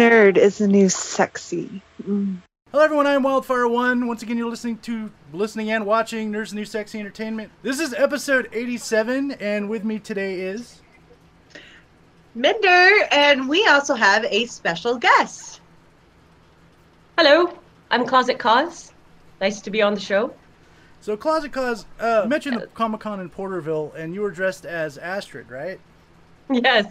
Nerd is the new sexy. Mm. Hello everyone, I'm Wildfire One. Once again, you're listening to listening and watching Nerds New Sexy Entertainment. This is episode 87, and with me today is Minder, and we also have a special guest. Hello, I'm Closet Cos. Nice to be on the show. So Closet Cos uh, mentioned the Comic Con in Porterville, and you were dressed as Astrid, right? Yes,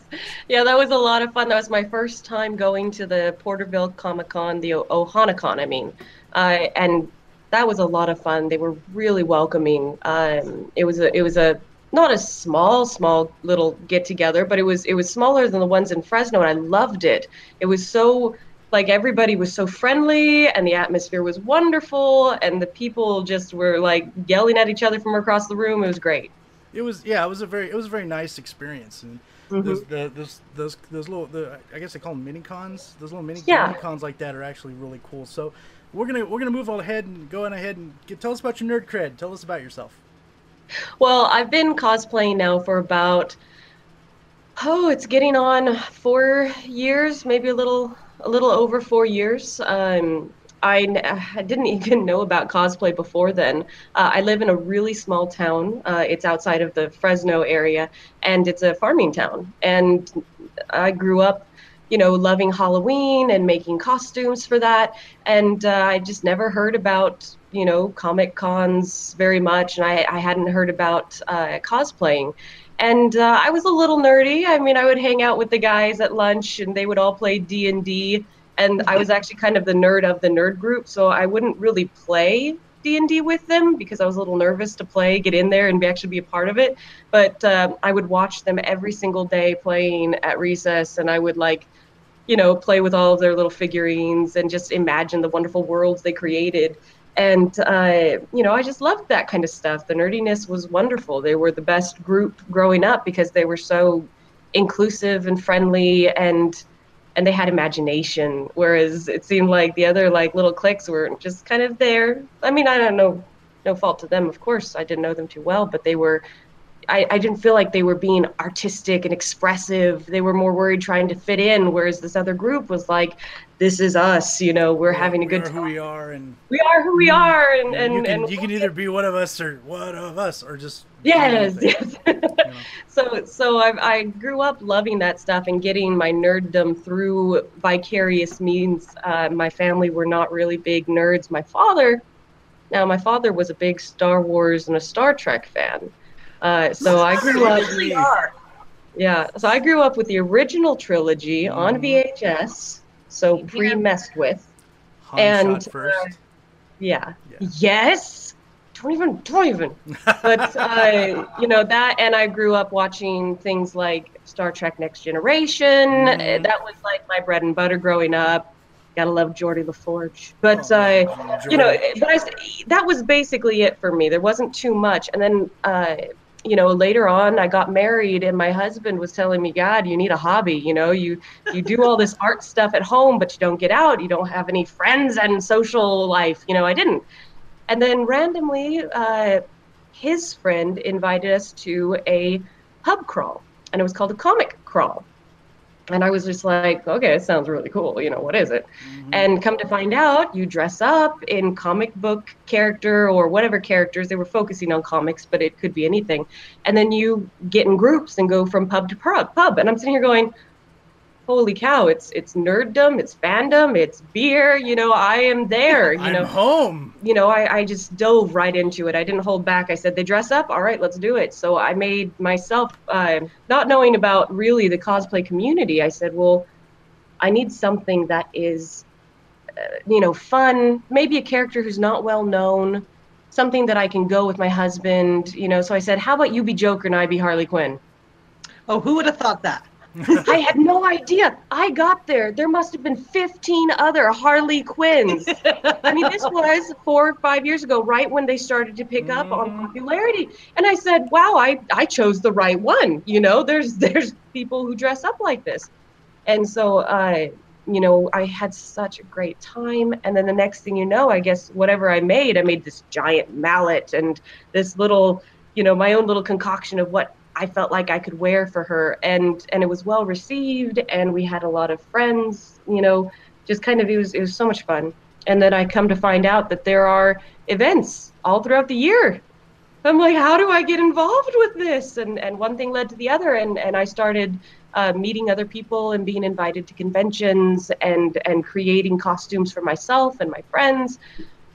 yeah, that was a lot of fun. That was my first time going to the Porterville Comic Con, the Ohanacon, I mean, uh, and that was a lot of fun. They were really welcoming. Um, it was a, it was a not a small, small little get together, but it was it was smaller than the ones in Fresno, and I loved it. It was so like everybody was so friendly and the atmosphere was wonderful and the people just were like yelling at each other from across the room it was great it was yeah it was a very it was a very nice experience and mm-hmm. those, the, those those those little the, i guess they call them mini cons those little mini, yeah. mini cons like that are actually really cool so we're gonna we're gonna move on ahead and go on ahead and get, tell us about your nerd cred tell us about yourself well i've been cosplaying now for about oh it's getting on four years maybe a little a little over four years. Um, I, I, didn't even know about cosplay before then. Uh, I live in a really small town. Uh, it's outside of the Fresno area, and it's a farming town. And I grew up, you know, loving Halloween and making costumes for that. And uh, I just never heard about, you know, comic cons very much, and I, I hadn't heard about uh, cosplaying and uh, I was a little nerdy. I mean, I would hang out with the guys at lunch, and they would all play D and D. And I was actually kind of the nerd of the nerd group, so I wouldn't really play D and D with them because I was a little nervous to play, get in there, and be, actually be a part of it. But uh, I would watch them every single day playing at recess, and I would like, you know, play with all of their little figurines and just imagine the wonderful worlds they created. And uh, you know i just loved that kind of stuff. The nerdiness was wonderful. They were the best group growing up because they were so inclusive and friendly and and they had imagination whereas it seemed like the other like little cliques were just kind of there. I mean i don't know no fault to them of course. I didn't know them too well but they were I, I didn't feel like they were being artistic and expressive. They were more worried trying to fit in, whereas this other group was like, "This is us," you know. We're having a good time. Who we are, and we are who we mm-hmm. are, and and you can, and you can either be one of us or one of us, or just yes, yes. you know? So so I I grew up loving that stuff and getting my nerddom through vicarious means. Uh, my family were not really big nerds. My father. Now, my father was a big Star Wars and a Star Trek fan. Uh, so I grew up. Yeah, so I grew up with the original trilogy on mm-hmm. VHS, so pre messed with, Han and uh, yeah. yeah. yes, don't even, don't even. but uh, you know that, and I grew up watching things like Star Trek: Next Generation. Mm. That was like my bread and butter growing up gotta love Geordi LaForge. But oh, uh, you know, but I, that was basically it for me. There wasn't too much, and then uh, you know later on i got married and my husband was telling me god you need a hobby you know you you do all this art stuff at home but you don't get out you don't have any friends and social life you know i didn't. And then randomly uh, his friend invited us to a pub crawl and it was called a comic crawl and I was just like, okay, it sounds really cool. You know, what is it? Mm-hmm. And come to find out, you dress up in comic book character or whatever characters. They were focusing on comics, but it could be anything. And then you get in groups and go from pub to pub. Pub. And I'm sitting here going, holy cow, it's it's nerddom, it's fandom, it's beer. You know, I am there. You I'm know, home. You know, I, I just dove right into it. I didn't hold back. I said they dress up. All right, let's do it. So I made myself, uh, not knowing about really the cosplay community. I said, well, I need something that is, uh, you know, fun. Maybe a character who's not well known. Something that I can go with my husband. You know, so I said, how about you be Joker and I be Harley Quinn? Oh, who would have thought that? I had no idea. I got there. There must have been 15 other Harley Quinns. I mean, this was four or five years ago, right when they started to pick up on mm-hmm. popularity. And I said, wow, I, I chose the right one. You know, there's there's people who dress up like this. And so uh, you know, I had such a great time. And then the next thing you know, I guess whatever I made, I made this giant mallet and this little, you know, my own little concoction of what I felt like I could wear for her, and and it was well received, and we had a lot of friends, you know, just kind of it was it was so much fun. And then I come to find out that there are events all throughout the year. I'm like, how do I get involved with this? And and one thing led to the other, and and I started uh, meeting other people and being invited to conventions and and creating costumes for myself and my friends,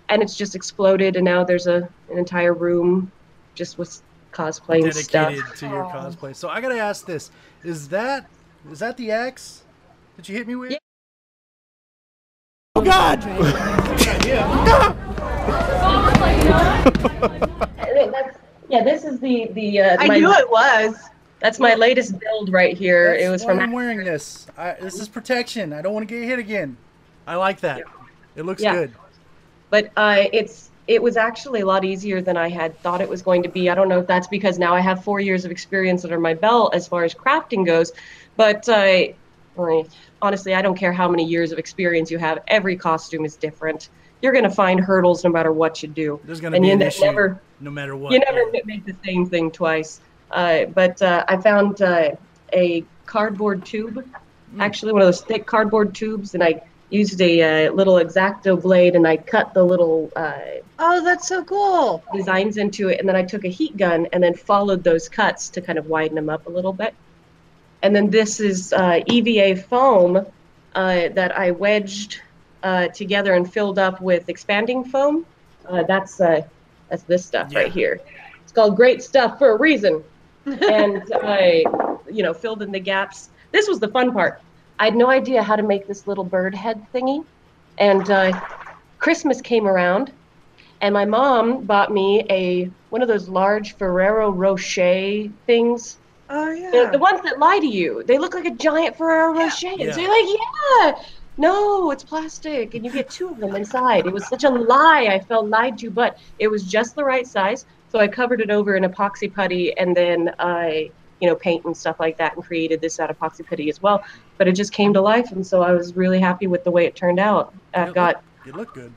and it's just exploded. And now there's a an entire room just with cosplaying dedicated stuff. to your cosplay. So I gotta ask this: Is that is that the axe that you hit me with? Yeah. Oh God! That's, yeah, this is the the. Uh, I my- knew it was. That's my latest build right here. it was That's why from I'm wearing this. I, this is protection. I don't want to get hit again. I like that. It looks Yeah. good. but uh, it's it was actually a lot easier than I had thought it was going to be. I don't know if that's because now I have four years of experience under my belt as far as crafting goes, but uh, honestly, I don't care how many years of experience you have. Every costume is different. You're gonna find hurdles no matter what you do, There's gonna and be you an issue never no matter what. you never Yeah. make the same thing twice. Uh, but uh, I found uh, a cardboard tube, actually one of those thick cardboard tubes, and I used a uh, little X-Acto blade and I cut the little uh, Oh, that's so cool. designs into it, and then I took a heat gun and then followed those cuts to kind of widen them up a little bit. And then this is uh, EVA foam uh, that I wedged uh, together and filled up with expanding foam. Uh, that's uh, that's this stuff Yeah. right here. It's called Great Stuff for a reason. and I, you know, filled in the gaps. This was the fun part. I had no idea how to make this little bird head thingy, and uh, Christmas came around, and my mom bought me a one of those large Ferrero Rocher things. Oh The, yeah. the ones that lie to you. They look like a giant Ferrero Rocher. Yeah. So you're like, yeah. No, it's plastic, and you get two of them inside. It was such a lie. I felt lied to, but it was just the right size. So I covered it over in epoxy putty, and then I, you know, paint and stuff like that, and created this out of epoxy putty as well. But it just came to life, and so I was really happy with the way it turned out. I've It got It looked good.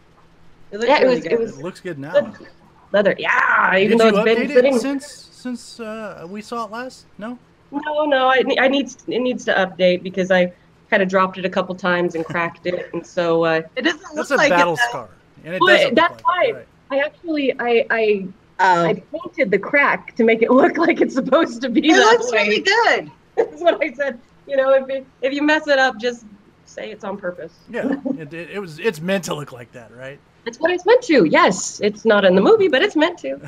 It looked yeah, it really was- it was- It looks good now. good leather. Yeah, even Did though you it's been update sitting. it since since uh, we saw it last? No. No, no, I, I need it needs to update because I kind of dropped it a couple times and cracked it, and so uh, It doesn't That's look a like battle it. scar, and it Well, doesn't. that's look like it, fine. right. I actually I I, I Oh. painted the crack to make it look like it's supposed to be It that looks way. really good. That's what I said. You know, if it, if you mess it up, just say it's on purpose. Yeah, it, it, it was. It's meant to look like that, right? That's what it's meant to. Yes, it's not in the movie, but it's meant to.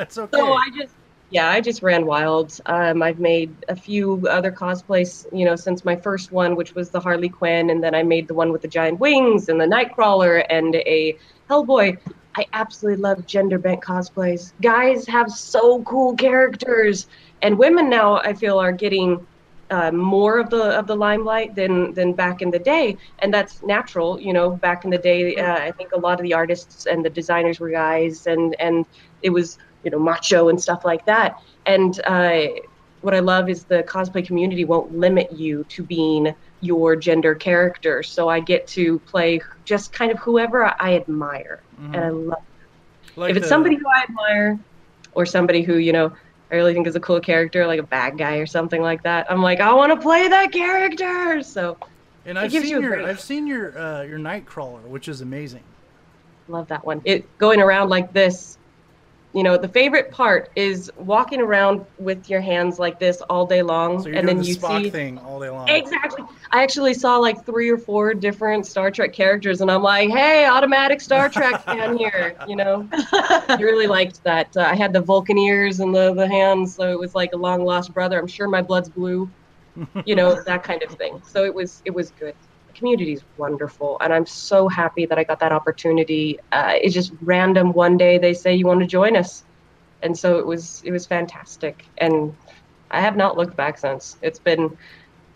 it's okay. So I just, yeah, I just ran wild. Um, I've made a few other cosplays, you know, since my first one, which was the Harley Quinn, and then I made the one with the giant wings and the Nightcrawler and a Hellboy. I absolutely love gender bent cosplays. Guys have so cool characters, and women now I feel are getting uh, more of the of the limelight than than back in the day, and that's natural. You know, back in the day, uh, I think a lot of the artists and the designers were guys, and and it was you know macho and stuff like that. And uh, what I love is the cosplay community won't limit you to being your gender character. So I get to play just kind of whoever I admire, Mhm. and I love. Like if it's the- somebody who I admire, or somebody who you know I really think is a cool character, like a bad guy or something like that, I'm like, I want to play that character. So and I've seen you your. I've seen your uh, your Nightcrawler, which is amazing. love that one. It going around like this. You know, the favorite part is walking around with your hands like this all day long, So and then the you Spock see thing all day long. Exactly. I actually saw like three or four different Star Trek characters, and I'm like, hey, automatic Star Trek fan here. You know, I really liked that. Uh, I had the Vulcan ears and the, the hands, so it was like a long lost brother. I'm sure my blood's blue. You know, that kind of thing. So it was it was good. The community is wonderful, and I'm so happy that I got that opportunity. Uh, it's just random. One day they say you want to join us, and so it was it was fantastic. And I have not looked back since. It's been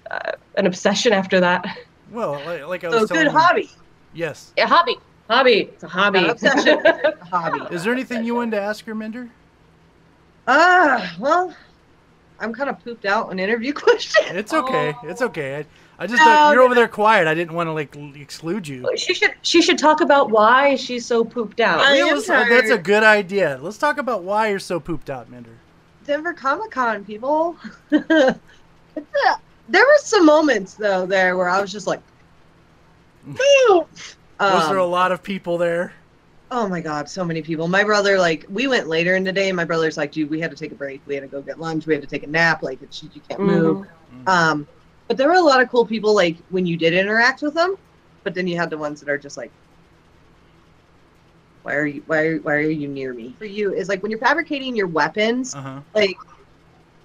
uh, an obsession after that. Well, like, like I So was telling good you- hobby. Yes. A hobby, hobby. It's a hobby. Not obsession. a hobby. Is there anything you wanted to ask her, Minder? Ah, well, I'm kind of pooped out on interview questions. It's okay. It's okay. I, I just No, don't- you're over there quiet. I didn't want to like exclude you. she should she should talk about why she's so pooped out. I Yeah, am let's- uh, that's a good idea. Let's talk about why you're so pooped out, Minder. Denver Comic Con, people. a, there were some moments though there where I was just like, "Ew." Was there a Um, lot of people there? Oh my god, so many people. My brother, like, we went later in the day. And my brother's like, dude, we had to take a break. We had to go get lunch. We had to take a nap. Like, it's, you can't move. Mhm. Um, but there were a lot of cool people, like, when you did interact with them. But then you had the ones that are just like, why are you, why are, why are you near me? For you is like when you're fabricating your weapons, Uh-huh. like,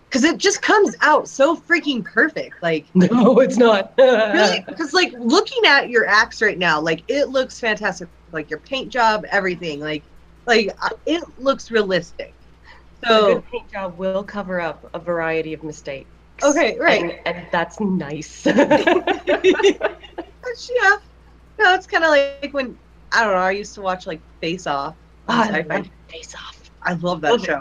because it just comes out so freaking perfect. Like, No, it's not. really because like looking at your axe right now like it looks fantastic like your paint job everything like like uh, it looks realistic So, a so good paint job will cover up a variety of mistakes. Okay right And, and that's nice. Yeah no it's kind of like when i don't know i used to watch like face off on I Syfy. love face off. i love that Love it. show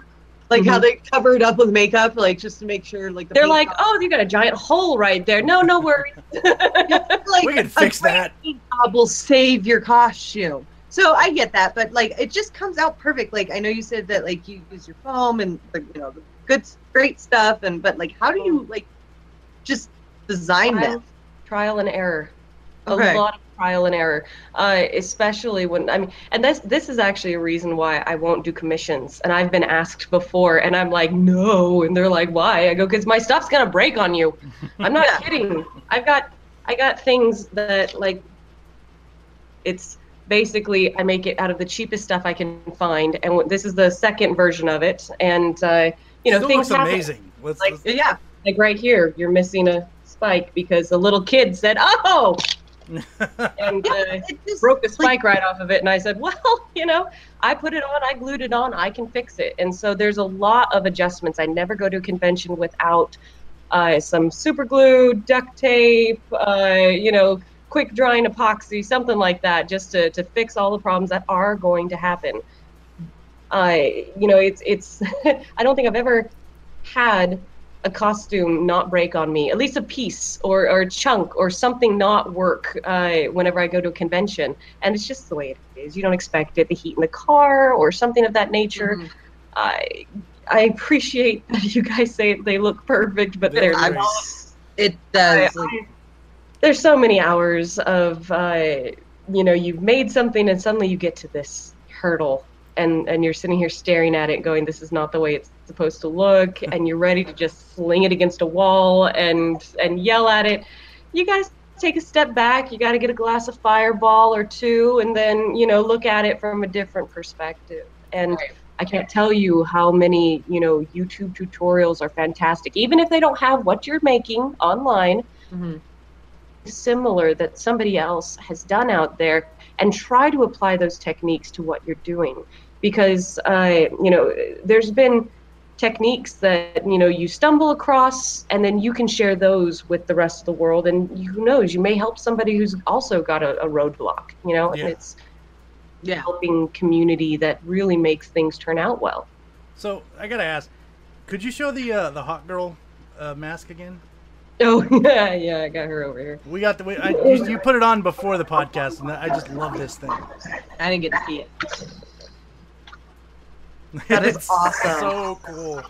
like how Mhm. they cover it up with makeup like just to make sure like the They're like, job- oh, you got a giant hole right there. No, no worries. like We can fix great that. paint job will save your costume. So I get that, but like it just comes out perfect. Like I know you said that like you use your foam and the, you know the good great stuff, and but like how do you like just design trial, them? trial and error. Okay. A lot of trial and error, uh, especially when I mean, and this this is actually a reason why I won't do commissions. And I've been asked before, and I'm like, no, and they're like, why? I go, because my stuff's gonna break on you. I'm not Yeah. kidding. I've got I got things that like, it's basically I make it out of the cheapest stuff I can find, and w- this is the second version of it, and uh, you know Still things looks happen. amazing. Let's, Like- let's- Yeah, Like right here, you're missing a spike because the little kid said, "Oh," and uh, it just broke the spike right off of it. And I said, "Well, you know, I put it on, I glued it on, I can fix it." And so there's a lot of adjustments. I never go to a convention without uh, some super glue, duct tape, uh, you know, quick drying epoxy, something like that, just to to fix all the problems that are going to happen. I, you know, it's it's. I don't think I've ever had a costume not break on me, at least a piece or, or a chunk or something not work uh, whenever I go to a convention. And it's just the way it is. You don't expect it, the heat in the car or something of that nature. Mhm. I I appreciate that you guys say they look perfect, but They they're I'm- not. it does. like, I- there's so many hours of uh, you know you've made something and suddenly you get to this hurdle and and you're sitting here staring at it going this is not the way it's supposed to look and you're ready to just sling it against a wall and and yell at it you guys take a step back you got to get a glass of fireball or two and then you know look at it from a different perspective and Right. I can't tell you how many, you know, YouTube tutorials are fantastic. Even if they don't have what you're making online, mhm. similar that somebody else has done out there and try to apply those techniques to what you're doing because uh, you know there's been techniques that you know you stumble across and then you can share those with the rest of the world and who knows you may help somebody who's also got a, a roadblock you know Yeah. and it's Yeah. helping community that really makes things turn out well so I gotta ask, could you show the uh, the Hawk Girl uh, mask again? oh yeah yeah i got her over here We got the we, I, you, you put it on before the podcast, and I just love this thing. I didn't get to see it. That is It's awesome. So cool.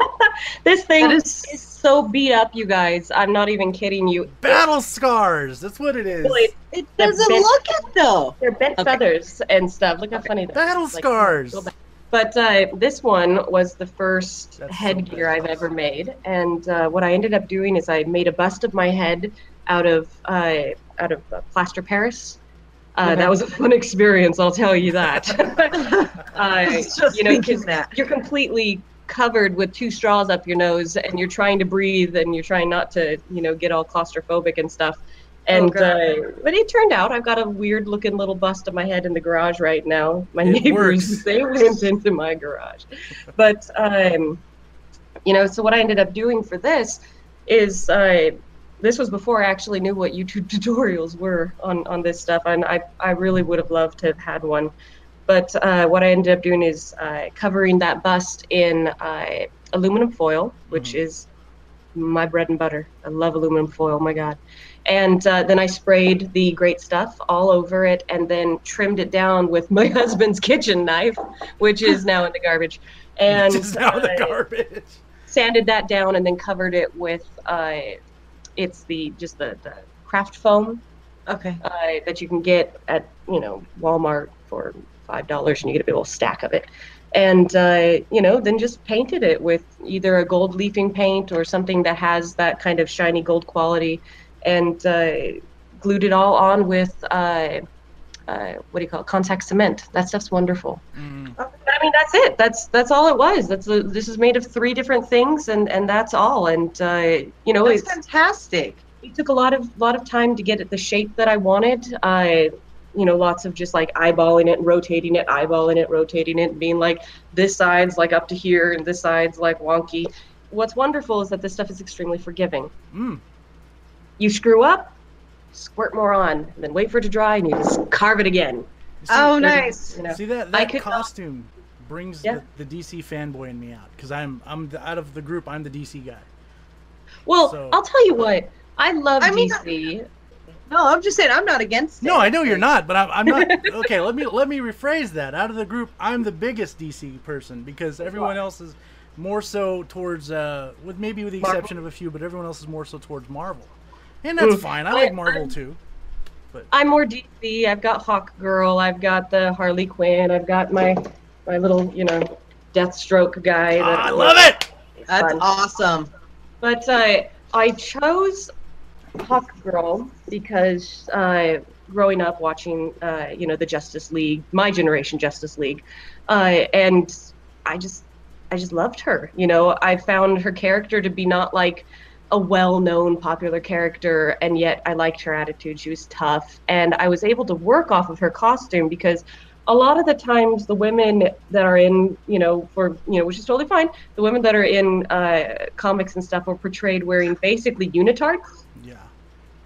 this thing That is, is- so beat up you guys i'm not even kidding you Battle scars. That's what it is. Really, It The doesn't bit- look it though. They're bent Okay. feathers and stuff. Look how funny that is. Battle Like, scars. go. But uh, this one was the first That's so headgear bad. I've ever made, and uh, what I ended up doing is I made a bust of my head out of uh, out of uh, plaster Paris. Uh, That was a fun experience, I'll tell you that. uh, you know, thinking 'cause that. you're completely covered with two straws up your nose, and you're trying to breathe, and you're trying not to, you know, get all claustrophobic and stuff. And God. uh, but it turned out I've got a weird looking little bust of my head in the garage right now. My It neighbors works. they went into my garage, but um, you know, so what I ended up doing for this is uh, this was before I actually knew what YouTube tutorials were on on this stuff, and I I really would have loved to have had one. But uh, what I ended up doing is uh, covering that bust in uh, aluminum foil, which Mhm. is my bread and butter. I love aluminum foil. My god! And uh, then I sprayed the great stuff all over it, and then trimmed it down with my husband's kitchen knife, which is now in the garbage. and just out the uh, garbage. sanded that down and then covered it with uh, it's the just the, the craft foam Okay. uh, that you can get at you know Walmart for five dollars, and you get a big old stack of it. And uh, you know, then just painted it with either a gold leafing paint or something that has that kind of shiny gold quality, and uh, glued it all on with uh, uh, what do you call it? Contact cement. That stuff's wonderful. Mm. I mean, that's it. That's that's all it was. That's a, this is made of three different things, and and that's all. And uh, you know, That's it's fantastic. it took a lot of lot of time to get it the shape that I wanted. I, you know, lots of just like eyeballing it and rotating it, eyeballing it, rotating it, and being like, this side's like up to here and this side's like wonky. What's wonderful is that this stuff is extremely forgiving. Mm. You screw up, squirt more on, and then wait for it to dry, and you just carve it again. See, Oh, nice. You know, see that I that could not- costume brings Yeah. the, the DC fanboy in me out because I'm I'm the, out of the group. I'm the DC guy. well, So- I'll tell you what. I love I mean, DC. No, I'm just saying I'm not against it. No, I know you're not, but I'm, I'm not. Okay, let me let me rephrase that. Out of the group, I'm the biggest DC person because everyone else is more so towards, uh, with maybe with the Marvel? exception of a few, but everyone else is more so towards Marvel, and that's fine. I like Marvel I'm- too. I'm more DC. I've got Hawk Girl. I've got the Harley Quinn. I've got my my little, you know, Deathstroke guy. Ah, that- I love it. That's fun. awesome. But uh, I chose Hawk Girl because uh, growing up watching, uh, you know, the Justice League, my generation Justice League, uh, and I just, I just loved her. You know, I found her character to be not like a well-known popular character, and yet I liked her attitude. She was tough, and I was able to work off of her costume because a lot of the times the women that are in you know for you know which is totally fine the women that are in uh, comics and stuff are portrayed wearing basically unitards Yeah.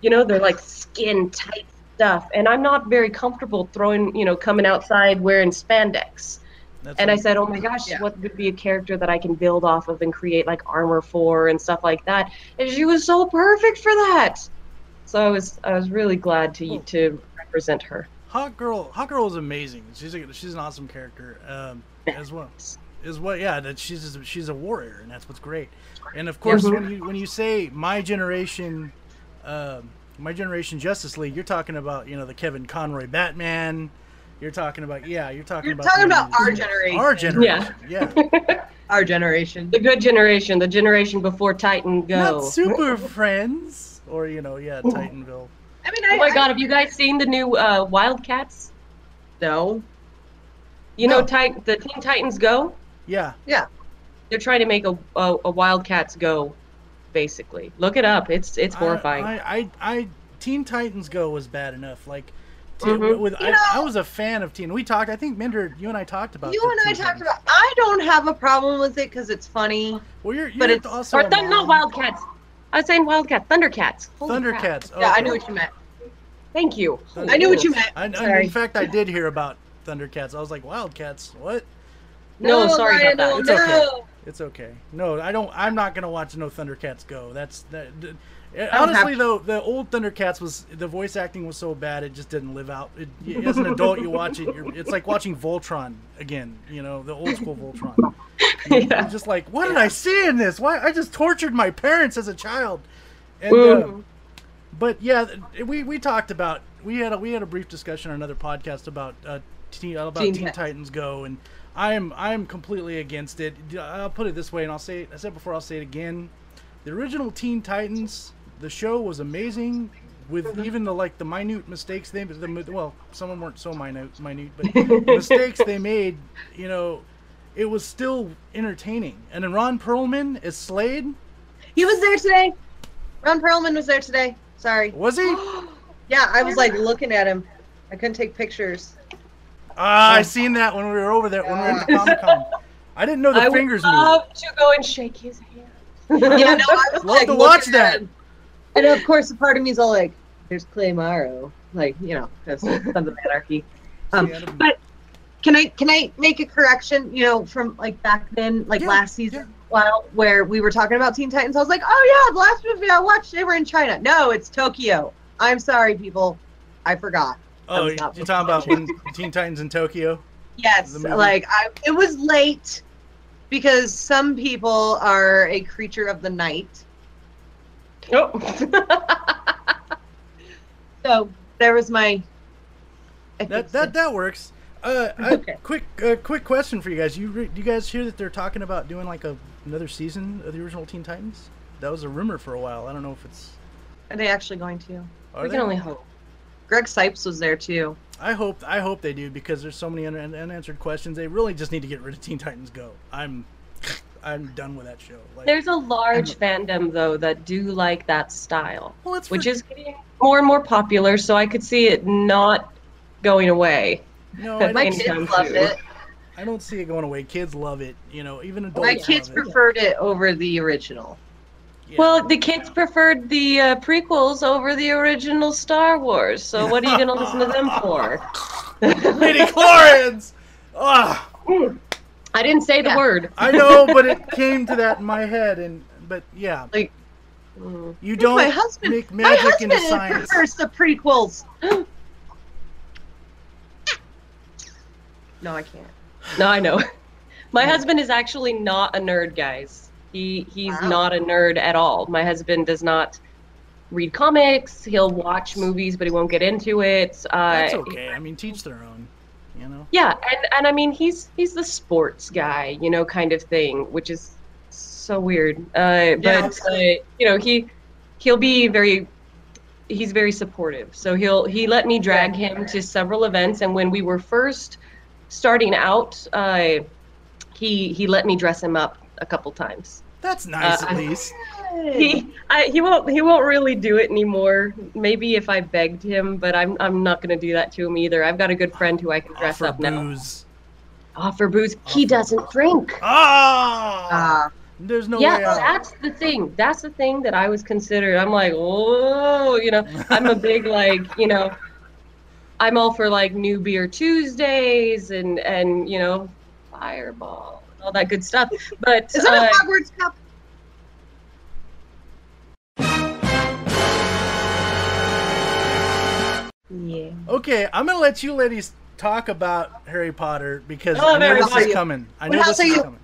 you know they're like skin tight stuff and i'm not very comfortable throwing you know coming outside wearing spandex That's and i said oh my gosh Yeah. what would be a character that i can build off of and create like armor for and stuff like that and she was so perfect for that so i was i was really glad to Cool. to represent her Hawk Girl, Hawk Girl is amazing. She's a, she's an awesome character um, as well. Is what? Yeah, that she's she's a warrior, and that's what's great. And of course, when you when you say my generation, um, my generation Justice League, you're talking about you know the Kevin Conroy Batman. You're talking about yeah, you're talking You're about talking about our generation. Our generation, yeah. yeah. Our generation. the good generation the generation before titan go Not super friends, or you know, yeah, Titanville. I mean, I, Oh my I- god, have you guys seen the new uh, Wildcats? no. You know, No. Tit- the Teen Titans Go? Yeah, Yeah. They're trying to make a, a, a Wildcats Go, basically. Look it up. It's it's horrifying. I, I, I, Teen Titans Go was bad enough. Like, t- Mhm. with I, know- I was a fan of Teen. We talked. I think Minder, you and I talked about. You and I talked Titans. about. I don't have a problem with it because it's funny. Well, you're, you're but it's- also or th- not. Wildcats. I was saying Wildcats. Thundercats. Holy crap. Thundercats. Yeah, I knew what you meant. Thank you. I knew what you meant. I, I, in fact, I did hear about Thundercats. I was like, Wildcats. What? No, sorry about that. Lionel, It's okay. It's okay. No, I don't. I'm not gonna watch no Thundercats go. That's that. Honestly, though, the old Thundercats was the voice acting was so bad it just didn't live out. It, as an adult, you watch it. You're, it's like watching Voltron again. You know, the old school Voltron. Yeah. you're just like, what did I see in this? Why I just tortured my parents as a child. And uh, Mhm. but yeah, we we talked about we had a we had a brief discussion on another podcast about uh, teen, about Teen Teen, Titans. Go, and I'm I'm completely against it. I'll put it this way, and I'll say it, I said before, I'll say it again. The original Teen Titans, the show was amazing. With even the like the minute mistakes they the well some of them weren't so minute minute but the mistakes they made you know it was still entertaining and then Ron Perlman is Slade He was there today. Ron Perlman was there today. Sorry. was he Yeah, I was like looking at him. I couldn't take pictures. Ah, I seen that when we were over there when we were at the Comic Con. I didn't know the I would fingers moved. love to go and shake his hand. Yeah, no, I was Love like to watch that. him. And of course, a part of me is all like, "There's Clay Morrow," like you know, because Sons of Anarchy. Um, but can I can I make a correction? You know, from like back then, like Yeah, last season, while where we were talking about Teen Titans, I was like, "Oh yeah, the last movie I watched, they were in China." No, it's Tokyo. I'm sorry, people. I forgot. Oh, you're talking about when Teen Titans in Tokyo? Yes, like I, it was late, because some people are a creature of the night. Oh. So there was my. That fixed that that works. Uh, I, Okay. quick uh, quick question for you guys. You re- do you guys hear that they're talking about doing like a another season of the original Teen Titans? That was a rumor for a while. I don't know if it's. Are they actually going to? Are we they? can only hope. Greg Cipes was there too. I hope I hope they do because there's so many un- unanswered questions. They really just need to get rid of Teen Titans Go. I'm I'm done with that show. Like, There's a large fandom though that do like that style, well, it's which for- is getting more and more popular. So I could see it not going away. no, I My don't, kids Anytime loved soon. it. I don't see it going away. Kids love it. You know, even adults. My kids love it. preferred it over the original. Yeah. Well, the kids preferred the uh, prequels over the original Star Wars. So what are you going to listen to them for? midi chlorians. Ah. I didn't say the Yeah. word. I know, but it came to that in my head, and but yeah, Mm. you don't my husband, make my magic husband into science. prefers the prequels. no, I can't. No, I know. My husband is actually not a nerd, guys. He he's Wow. not a nerd at all. My husband does not read comics. He'll watch movies, but he won't get into it. Uh, That's okay. I mean, teach their own. You know. Yeah, and, and I mean he's he's the sports guy, you know, kind of thing, which is so weird. Uh, Yeah. but uh, you know he he'll be very he's very supportive. So he'll he let me drag him to several events, and when we were first starting out, uh, he he let me dress him up a couple times. That's nice, Uh, at least. He I, he won't he won't really do it anymore. Maybe if I begged him, but I'm I'm not gonna do that to him either. I've got a good friend who I can dress Offer up now. booze. Offer booze. He doesn't drink. Ah! Ah, There's no yeah, way out. that's the thing. That's the thing that I was considered. I'm like, oh, you know, I'm a big like, you know, I'm all for like new beer Tuesdays and and you know, Fireball, all that good stuff. But is that uh, a Hogwarts cup? Yeah, Okay, I'm gonna let you ladies talk about Harry Potter because Oh, I know this Potter. is coming. I What know house this are is you? coming.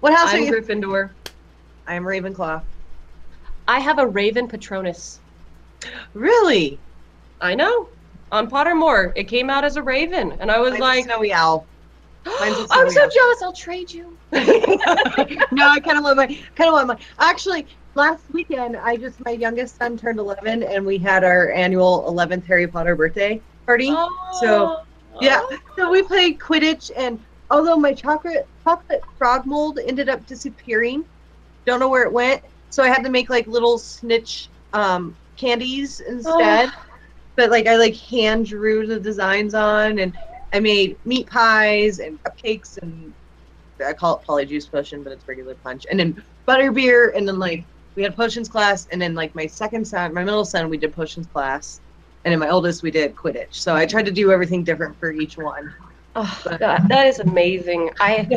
What house are I'm you? Gryffindor. I am Ravenclaw. I have a Raven Patronus. Really? I know. On Pottermore, it came out as a Raven, and I was Mine's like, snowy owl. Mine's a I'm so owl. jealous. I'll trade you. no, I kind of want my kind of want my. Actually, last weekend I just my youngest son turned 11, and we had our annual 11th Harry Potter birthday party. So, Yeah, so we played Quidditch, and although my chocolate chocolate frog mold ended up disappearing, don't know where it went. So I had to make like little snitch um, candies instead. But like I like hand drew the designs on, and I made meat pies and cupcakes, and I call it polyjuice potion, but it's regular punch, and then butter beer, and then like we had potions class, and then like my second son, my middle son, we did potions class. And then my oldest, we did Quidditch. So I tried to do everything different for each one. Oh, God, that is amazing. I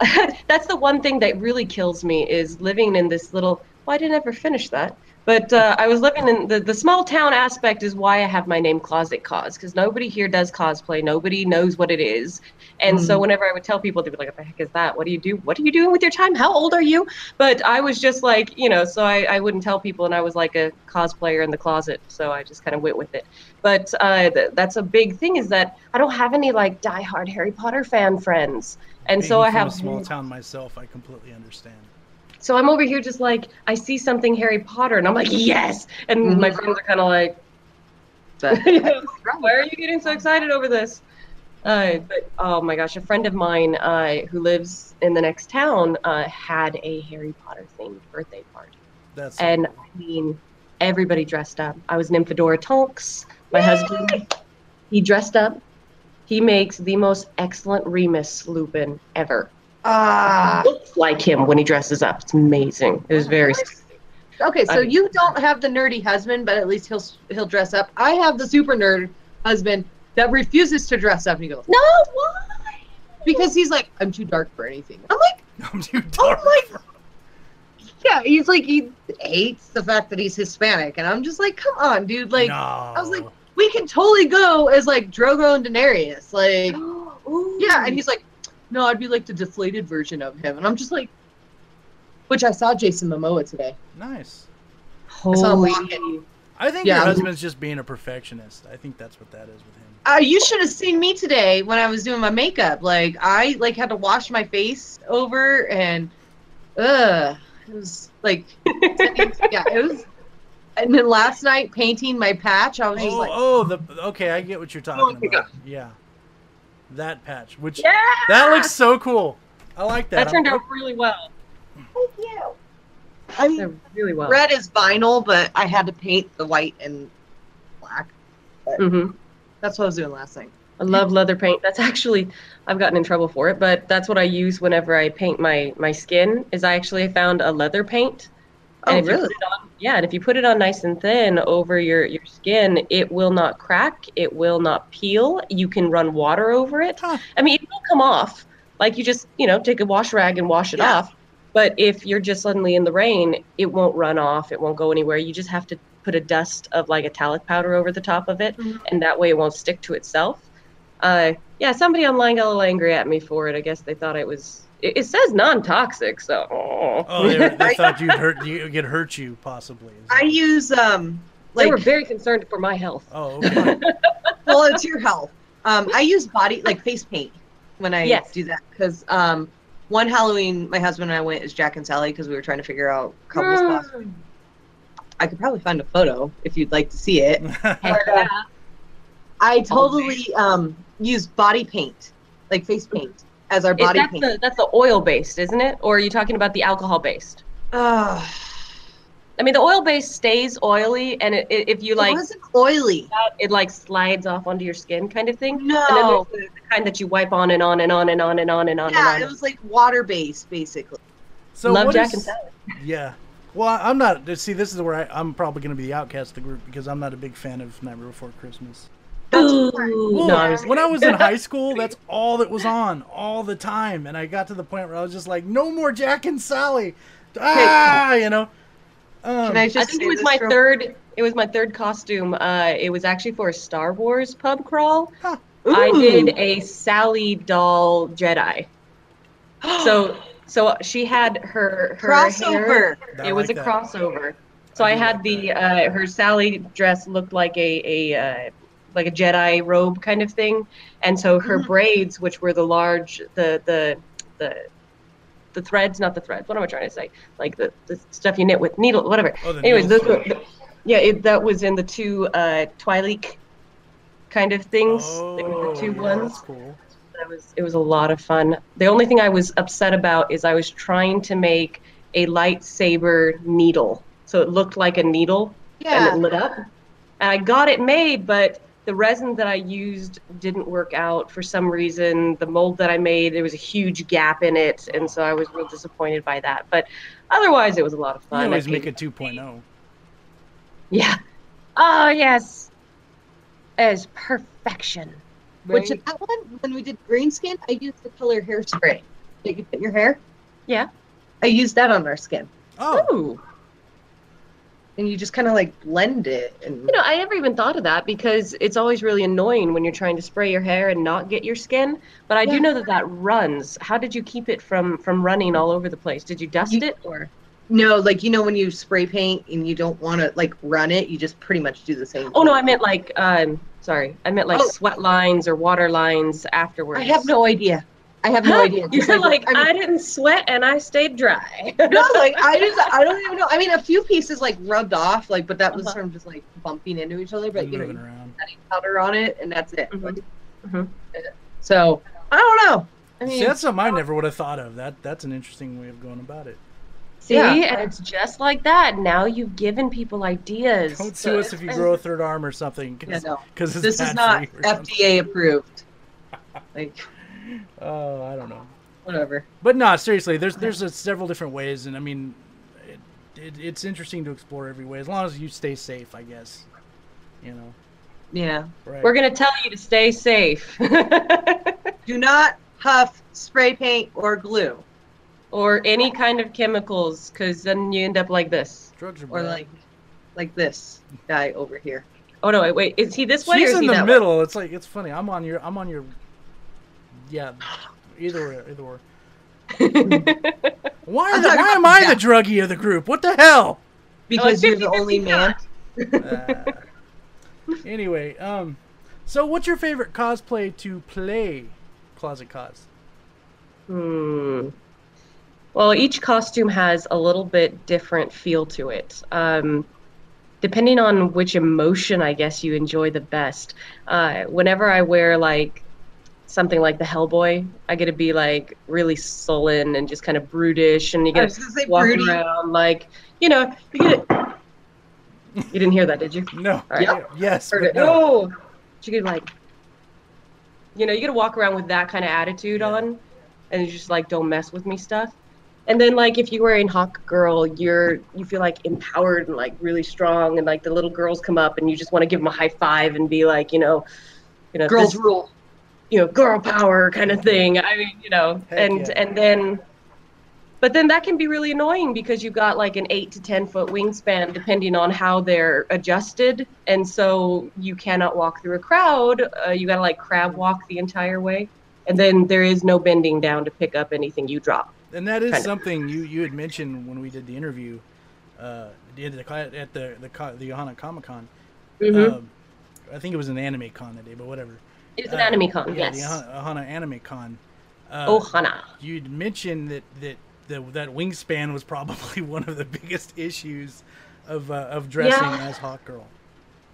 that's the one thing that really kills me is living in this little. Well, I didn't ever finish that, but uh, I was living in the the small town aspect is why I have my name Closet Cos because nobody here does cosplay. Nobody knows what it is, and so Mm. whenever I would tell people, they'd be like, "What the heck is that? What do you do? What are you doing with your time? How old are you?" But I was just like, you know, so I, I wouldn't tell people, and I was like a cosplayer in the closet, so I just kind of went with it but uh, th- that's a big thing is that I don't have any like diehard Harry Potter fan friends, and so I from have a small town myself. I completely understand. so I'm over here just like I see something Harry Potter and I'm like yes, and my Mhm. friends are kind of like, But why are you getting so excited over this? Uh, but oh my gosh, a friend of mine uh, who lives in the next town uh, had a Harry Potter themed birthday party. That's And I mean, everybody dressed up. I was Nymphadora Tonks. My husband, he dressed up. He makes the most excellent Remus Lupin ever. ah, Looks like him when he dresses up. It's amazing. It was very. okay. So I- you don't have the nerdy husband, but at least he'll he'll dress up. I have the super nerd husband that refuses to dress up. And he goes No, why? because he's like, I'm too dark for anything. I'm like, I'm too dark. oh dark. my. Yeah, he's like he hates the fact that he's Hispanic, and I'm just like, come on, dude. Like, no. I was like, we can totally go as like Drogo and Daenerys. Like, yeah, and he's like, no, I'd be like the deflated version of him. And I'm just like, which I saw Jason Momoa today. Nice. I saw him Holy. walking. I think Yeah. your husband's just being a perfectionist. I think that's what that is with him. Uh, you should have seen me today when I was doing my makeup. Like I like had to wash my face over and, ugh, it was like, yeah, it was. And then last night painting my patch, I was just Oh, like, oh, the okay, I get what you're talking my about. Yeah, that patch, which Yeah. that looks so cool. I like that. That turned I'm- out really well. thank you. I mean, They're really well. red is vinyl, but I had to paint the white and black. hmm That's what I was doing last night. I love leather paint. That's actually I've gotten in trouble for it, but that's what I use whenever I paint my my skin. Is I actually found a leather paint. Oh, if you really? put it on, yeah, and if you put it on nice and thin over your your skin, it will not crack. It will not peel. You can run water over it. Huh. I mean, it will come off. Like you just you know take a wash rag and wash it Yeah. off. But if you're just suddenly in the rain, it won't run off. It won't go anywhere. You just have to put a dust of like a talc powder over the top of it, Mhm. and that way it won't stick to itself. Uh, yeah, somebody online got a little angry at me for it. I guess they thought it was. It, it says non-toxic, so. Oh, they, they thought you'd hurt you, it hurt you possibly. I that- use um they like were very concerned for my health. Oh, okay. well, it's your health. Um, I use body like face paint when I Yes. do that because um, one Halloween my husband and I went as Jack and Sally because we were trying to figure out couples costumes. I could probably find a photo if you'd like to see it. Heck yeah. I totally um use body paint, like face paint, as our body that's paint. the that's the oil based, isn't it? Or are you talking about the alcohol based? Ugh, I mean, the oil based stays oily, and it, it, if you it like, wasn't oily. it like slides off onto your skin, kind of thing. And then No. the, the kind that you wipe on and on and on and on and on and on Yeah, and it was like water based, basically. so Love Jack is- and Sally. Yeah. Well, I'm not. See, this is where I, I'm probably going to be the outcast of the group because I'm not a big fan of Nightmare Before Christmas. Ooh. Well, no, I was when I was in high school, that's all that was on all the time, and I got to the point where I was just like, "No more Jack and Sally," ah, you know. Um, Can I just I think it was my real- third. It was my third costume. Uh, it was actually for a Star Wars pub crawl. Huh. I did a Sally doll Jedi. So so she had her her hair. crossover. I It was like a that. crossover. So I I, had like the uh, her Sally dress looked like a a uh, like a Jedi robe kind of thing, and so her Mhm. braids, which were the large the the the the threads, not the threads. What am I trying to say? Like the, the stuff you knit with needle, whatever. Oh, Anyways, needles. those were, the- yeah, it, that was in the two uh, Twi'lek kind of things. They were Oh, the two yeah, ones. That's cool. That was it was a lot of fun. The only thing I was upset about is I was trying to make a lightsaber needle, so it looked like a needle and it lit up. And I got it made, but the resin that I used didn't work out for some reason. The mold that I made, there was a huge gap in it, and so I was real disappointed by that. But otherwise, it was a lot of You fun. always make painted- it 2.0. Yeah. Oh yes. As perfection. Which Right. that one, when we did green skin, I used the color hairspray that you put in your hair. Yeah. I used that on our skin, Oh, Ooh. and you just kind of like blend it. And You know, I never even thought of that because it's always really annoying when you're trying to spray your hair and not get your skin. But I Yeah. do know that that runs. How did you keep it from from running all over the place? Did you dust You- it or? No, like you know when you spray paint and you don't want to like run it, you just pretty much do the same. Oh no. I meant like um sorry, I meant like Oh. sweat lines or water lines afterwards. I have no idea. I have no Huh? idea. You're like, I, I, mean, didn't sweat and I stayed dry. no, like I just I don't even know. I mean, a few pieces like rubbed off, like, but that was Uh-huh. from just like bumping into each other. But you know, moving you setting powder on it, and that's it. Mhm. Like, Mhm. So I don't know. I mean, See, that's something I never would have thought of. That that's an interesting way of going about it. See, Yeah. and it's just like that. Now you've given people ideas. Don't So sue us if you grow a third arm or something. yeah, Cause, no, 'cause it's this is not for something. FDA approved. Like Oh, I don't know. whatever. But no, seriously, there's there's a, several different ways, and I mean, it, it, it's interesting to explore every way as long as you stay safe, I guess. You know, Yeah. right? We're gonna tell you to stay safe. Do not huff spray paint or glue, or any kind of chemicals, because then you end up like this. drugs are or bad. like like this guy over here. Oh no! Wait, wait. Is he this way She's or is in he the that middle. It's like it's funny. I'm on your I'm on your yeah either way either or. why the, why am I the druggie of the group? What the hell? Because you're the only man. Uh, anyway, um, so what's your favorite cosplay to play Closet Cos? Hmm. Well, each costume has a little bit different feel to it. Um, depending on which emotion I guess you enjoy the best. Uh, whenever I wear like something like the Hellboy, I get to be like really sullen and just kind of brutish, and you get to walk broody. around like you know you get. You didn't hear that, did you? No. Right. Yep. Yes. Heard it. No. Oh, you could like, you know, you get to walk around with that kind of attitude yeah. on, and just like don't mess with me stuff. And then like if you're wearing Hawk Girl, you're you feel like empowered and like really strong, and like the little girls come up and you just want to give them a high five and be like, you know, you know, girls this, rule, you know, girl power kind of thing. I mean, you know, Heck and yeah. and then but then that can be really annoying because you've got like an eight to 10 foot wingspan, depending on how they're adjusted. And so you cannot walk through a crowd. Uh, you got to like crab walk the entire way. And then there is no bending down to pick up anything you drop. And that is something you, you had mentioned when we did the interview uh, at the, at the, the, the Ohana Comic Con. Mm-hmm. Um, I think it was an anime con that day, but whatever. It was an uh, anime con, yeah, yes. The Ohana Anime Con. Uh, Ohana. You'd mentioned that, that the, that wingspan was probably one of the biggest issues of uh, of dressing yeah. as Hawk Girl.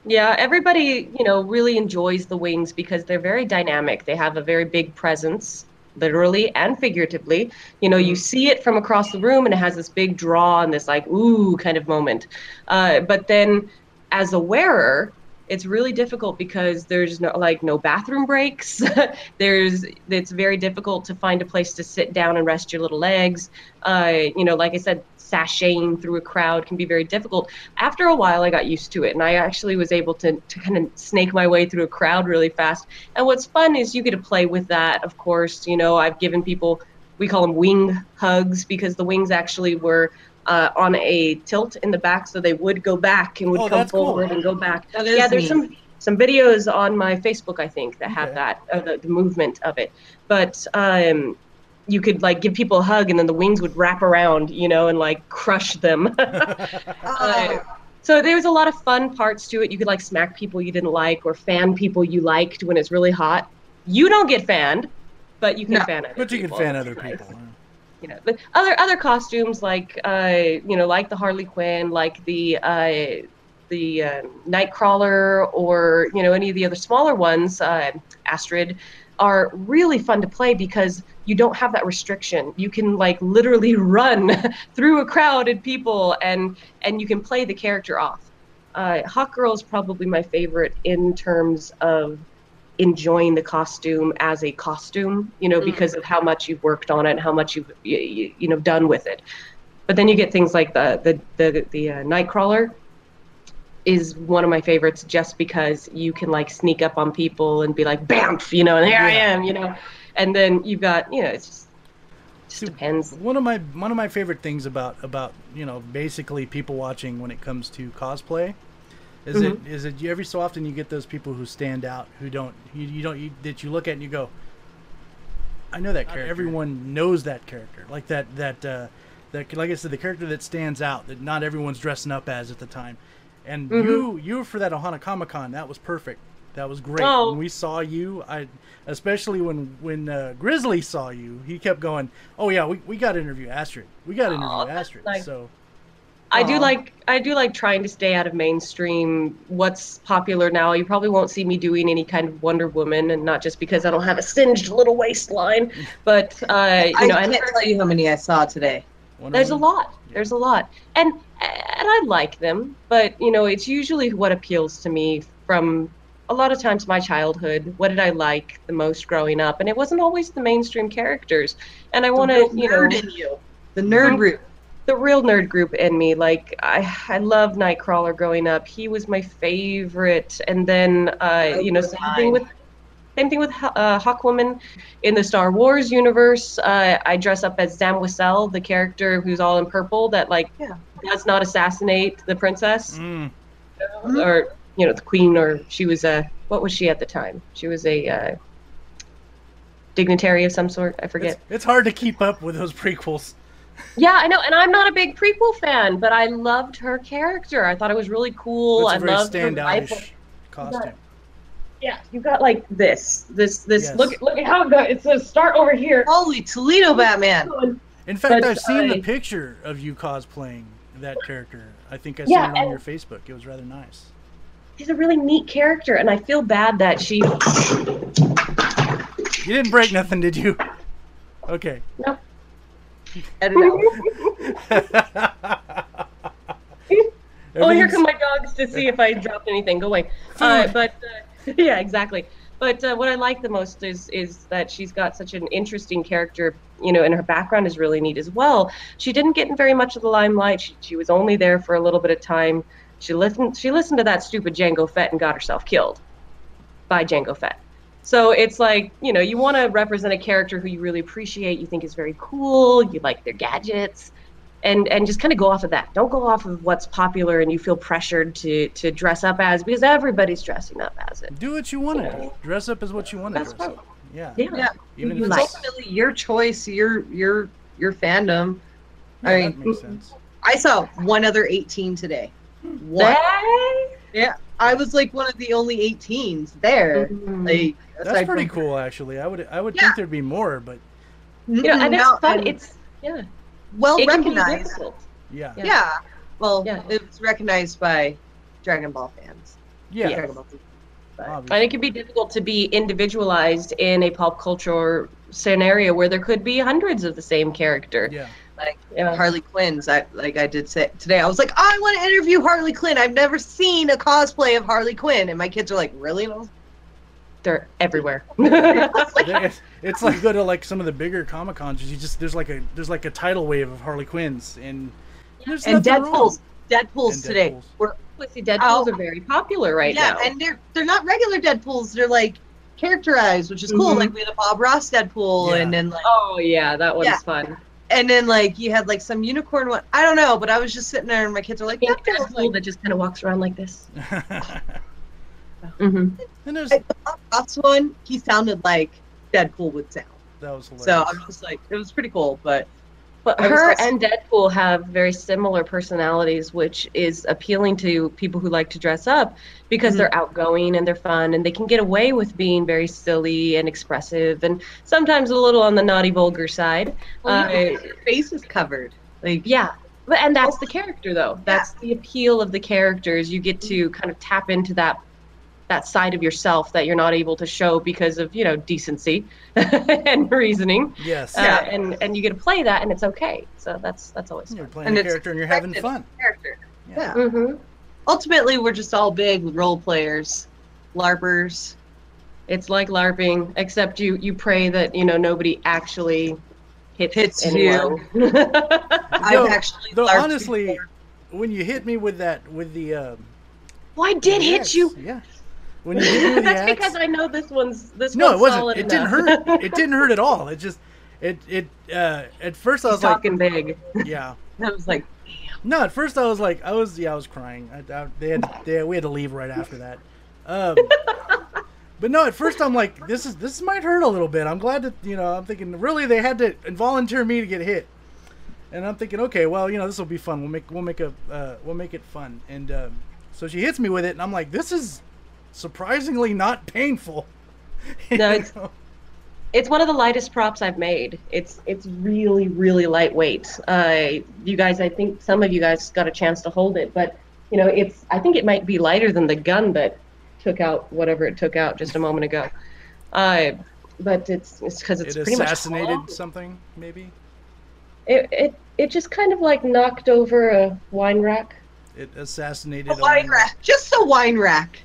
Yeah, everybody you know really enjoys the wings because they're very dynamic. They have a very big presence, literally and figuratively. You know, you mm-hmm. see it from across the room, and it has this big draw and this like ooh kind of moment. Uh, but then, as a wearer, it's really difficult because there's no like no bathroom breaks. There's it's very difficult to find a place to sit down and rest your little legs. Uh, you know like i said sashaying through a crowd can be very difficult. After a while i got used to it and i actually was able to, to kind of snake my way through a crowd really fast. And what's fun is you get to play with that of course. You know i've given people we call them wing hugs because the wings actually were uh, on a tilt in the back, so they would go back and would oh, come forward cool. and go back. yeah, there's neat. some some videos on my Facebook, I think, that have okay. that uh, the, the, movement of it. But um, you could like give people a hug, and then the wings would wrap around, you know, and like crush them. uh, so there was a lot of fun parts to it. You could like smack people you didn't like, or fan people you liked when it's really hot. You don't get fanned, but you can no, fan other But you people. can fan other people you know, but other other costumes like uh, you know, like the Harley Quinn, like the uh, the uh, Nightcrawler, or you know, any of the other smaller ones, uh, Astrid, are really fun to play because you don't have that restriction. You can like literally run through a crowd and people, and and you can play the character off. Uh, Hawk Girl is probably my favorite in terms of enjoying the costume as a costume, you know, mm. because of how much you've worked on it and how much you've you, you know done with it. But then you get things like the the the the uh, Nightcrawler is one of my favorites just because you can like sneak up on people and be like bamf, you know, and here yeah. I am, you know. And then you've got, you know, it's just just See, depends. One of my one of my favorite things about about, you know, basically people watching when it comes to cosplay is mm-hmm. it is it every so often you get those people who stand out who don't you, you don't you, that you look at and you go, I know that character. Everyone knows that character. Like that that uh, that like I said, the character that stands out that not everyone's dressing up as at the time. And mm-hmm. you you for that Ohana Comic Con that was perfect. That was great. Oh. When we saw you, I especially when when uh, Grizzly saw you, he kept going, "Oh yeah, we, we got to interview Astrid. We got to interview oh, Astrid." Nice. So I do like I do like trying to stay out of mainstream. What's popular now? You probably won't see me doing any kind of Wonder Woman, and not just because I don't have a singed little waistline, but uh, you I know, I can't tell you how many I saw today. Wonder there's Woman? a lot. There's a lot, and and I like them, but you know, it's usually what appeals to me from a lot of times my childhood. What did I like the most growing up? And it wasn't always the mainstream characters. And I want to, you know, you. the nerd root the real nerd group in me. Like I, I love Nightcrawler growing up. He was my favorite. And then, uh, you know, same thing with same thing with uh, Hawkwoman in the Star Wars universe. Uh, I dress up as Zam Wesell, the character who's all in purple that like yeah. does not assassinate the princess mm. or you know the queen or she was a what was she at the time? She was a uh, dignitary of some sort. I forget. It's, it's hard to keep up with those prequels. Yeah, I know, and I'm not a big prequel fan, but I loved her character. I thought it was really cool. It's I a very loved her rifle. standoutish costume. Yeah, you got like this, this, this. Yes. Look, look at how it goes. It says start over here. Holy Toledo Batman. In fact, But I've seen the uh, picture of you cosplaying that character. I think I Yeah, saw it on your Facebook. It was rather nice. She's a really neat character, and I feel bad that she. You didn't break nothing, did you? Okay. No. Edit out. Oh, here come my dogs to see if I dropped anything. Go away. Uh, but uh, yeah, exactly. But uh, what I like the most is is that she's got such an interesting character, you know, and her background is really neat as well. She didn't get in very much of the limelight. She, she was only there for a little bit of time. She listened. She listened to that stupid Jango Fett and got herself killed by Jango Fett. So it's like you know you want to represent a character who you really appreciate, you think is very cool, you like their gadgets, and and just kind of go off of that. Don't go off of what's popular and you feel pressured to to dress up as because everybody's dressing up as it. Do what you want to do. Dress up as what you want to That's dress right. up. Yeah. Yeah. Yeah. Even You if like. it's, It's ultimately your choice, your your your fandom. yeah, I that mean, makes sense. I saw one other 18 today. One. Hey! I was like one of the only 18s there. Mhm. Like That's pretty from- cool, actually. I would, I would Yeah. think there'd be more, but mm-hmm. you know, and it's fun. and It's yeah, well it recognized. difficult. yeah, Yeah. Yeah. Well, Yeah. it was recognized by Dragon Ball fans. yeah. Dragon Ball Z. But- obviously. And it can be difficult to be individualized in a pop culture scenario where there could be hundreds of the same character. yeah. Like Yeah. Harley Quinn's. I like I did say today. I was like, I want to interview Harley Quinn. I've never seen a cosplay of Harley Quinn, and my kids are like, really? And I was They're everywhere. It's, it's like go to like some of the bigger comic cons. You just there's like a there's like a tidal wave of Harley Quinns and there's and nothing wrong. Deadpool's. Deadpool's And today. Deadpools. Were, See, Deadpools Oh. are very popular right yeah, now. and they're they're not regular Deadpools. They're like characterized, which is cool. Mhm. Like we had a Bob Ross Deadpool, Yeah. and then like oh yeah, that one's Yeah. fun. and then like you had like some unicorn one. I don't know, but I was just sitting there, and my kids are like, Pink Deadpool's Deadpool like, that just kind of walks around like this. hmm and there's like, the Bob Ross one. He sounded like Deadpool would sound. that was hilarious. So I'm just like, it was pretty cool. But But her also- and Deadpool have very similar personalities, which is appealing to people who like to dress up because Mhm. they're outgoing and they're fun and they can get away with being very silly and expressive and sometimes a little on the naughty, vulgar side. well, Uh, your face is covered. Like Yeah. But, and that's the character, though. That's the appeal of the characters. You get to kind of tap into that that side of yourself that you're not able to show because of you know decency and reasoning. yes, Uh, Yeah. and and you get to play that, and it's okay. So that's that's always fun. you're playing And a character and you're having fun. character. Yeah. Mm-hmm. Ultimately, we're just all big role players, larpers. It's like LARPing, except you you pray that you know nobody actually hits, Hits anyone. I've actually though honestly, before. when you hit me with that with the um, well, I did hit you. yeah. When you hit me with the That's because I know this one's this no, one's it wasn't. solid It didn't hurt. It didn't hurt at all. It just it it uh at first I He's was like talking big. yeah. I was like, Damn. No, at first I was like, I was, yeah, I was crying. I, I, they had, they, we had to leave right after that. Um, but no, at first I'm like, this is, this might hurt a little bit. I'm glad that, you know, I'm thinking, really, they had to volunteer me to get hit, and I'm thinking, okay, well, you know, this will be fun. We'll make, we'll make a, uh, we'll make it fun. And um, so she hits me with it, and I'm like, this is surprisingly not painful. No, it's- It's one of the lightest props I've made. It's it's really really lightweight. Uh, you guys, I think some of you guys got a chance to hold it, but you know, it's I think it might be lighter than the gun that took out whatever it took out just a moment ago. Uh, but it's it's because it's it pretty much assassinated hollow. something, maybe. It, it it just kind of like knocked over a wine rack. It assassinated a wine rack, just a wine rack.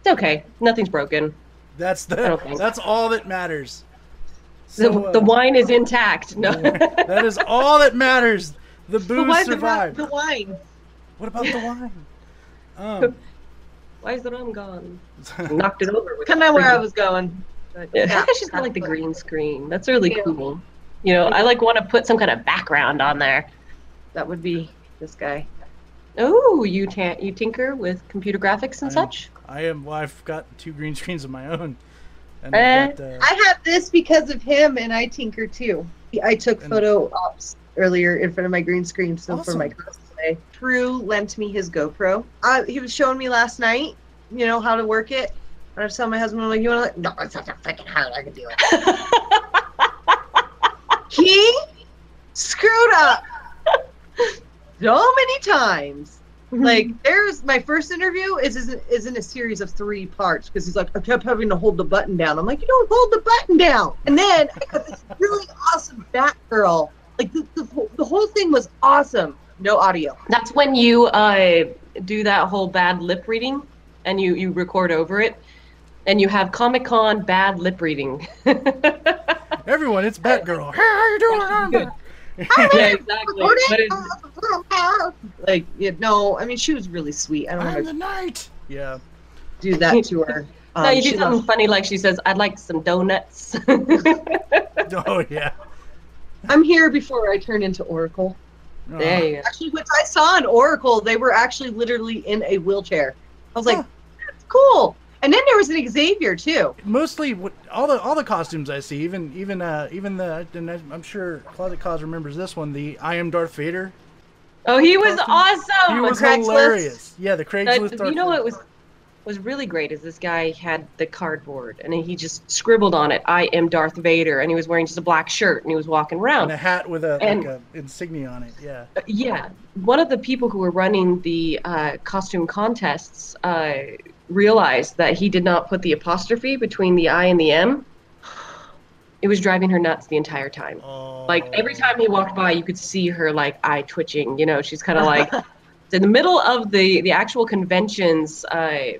It's okay. Nothing's broken. That's I the, don't think- that's all that matters. The, uh, the wine is intact. No. that is all that matters. The booze why survived. the wine? What about the wine? Um, Why is the rum gone? Knocked it over. Kind of where I was going. But, Yeah, yeah. she's got like the green screen. That's really Yeah. cool. You know, I like want to put some kind of background on there. That would be this guy. Oh, you ta- you tinker with computer graphics and I- such. I am. Well, I've got two green screens of my own. And Eh. got, uh, I have this because of him, and I tinker too. I took photo ops earlier in front of my green screen, so for my Awesome. cosplay. Drew lent me his GoPro. Uh, he was showing me last night, you know, how to work it. And I was telling my husband, I'm like, you want to? No, it's not that freaking hard. I can do it. he screwed up so many times. Like there's my first interview is is, is in a series of three parts because he's like I kept having to hold the button down. I'm like you don't hold the button down. And then I got this really awesome Batgirl. Like the, the, whole- the whole thing was awesome. No audio. That's when you uh, do that whole bad lip reading and you, you record over it. And you have Comic Con bad lip reading. Everyone, it's Batgirl. Hey, how you doing? I'm Good. back. yeah, exactly. But it, like yeah, no, I mean she was really sweet. I don't I'm want the to knight. Yeah. do that to her. Um, no, you do something loves- funny like she says, I'd like some donuts. Oh yeah. I'm here before I turn into Oracle. there you go. Actually, which I saw in Oracle, they were actually literally in a wheelchair. I was like, Huh. that's cool. And then there was an Xavier too. Mostly, all the all the costumes I see, even even uh even the and I'm sure Closet Cos remembers this one, the I am Darth Vader. Oh, he was Costume. awesome. He was hilarious. Yeah, the Craigslist. You know what was was really great is this guy had the cardboard and he just scribbled on it, "I am Darth Vader," and he was wearing just a black shirt and he was walking around. and a hat with a And- like a insignia on it. Yeah. Uh, yeah, one of the people who were running the uh, costume contests uh, realized that he did not put the apostrophe between the I and the M. It was driving her nuts the entire time. Oh. Like every time he walked by, you could see her like eye twitching. You know, she's kind of like in the middle of the the actual conventions, uh,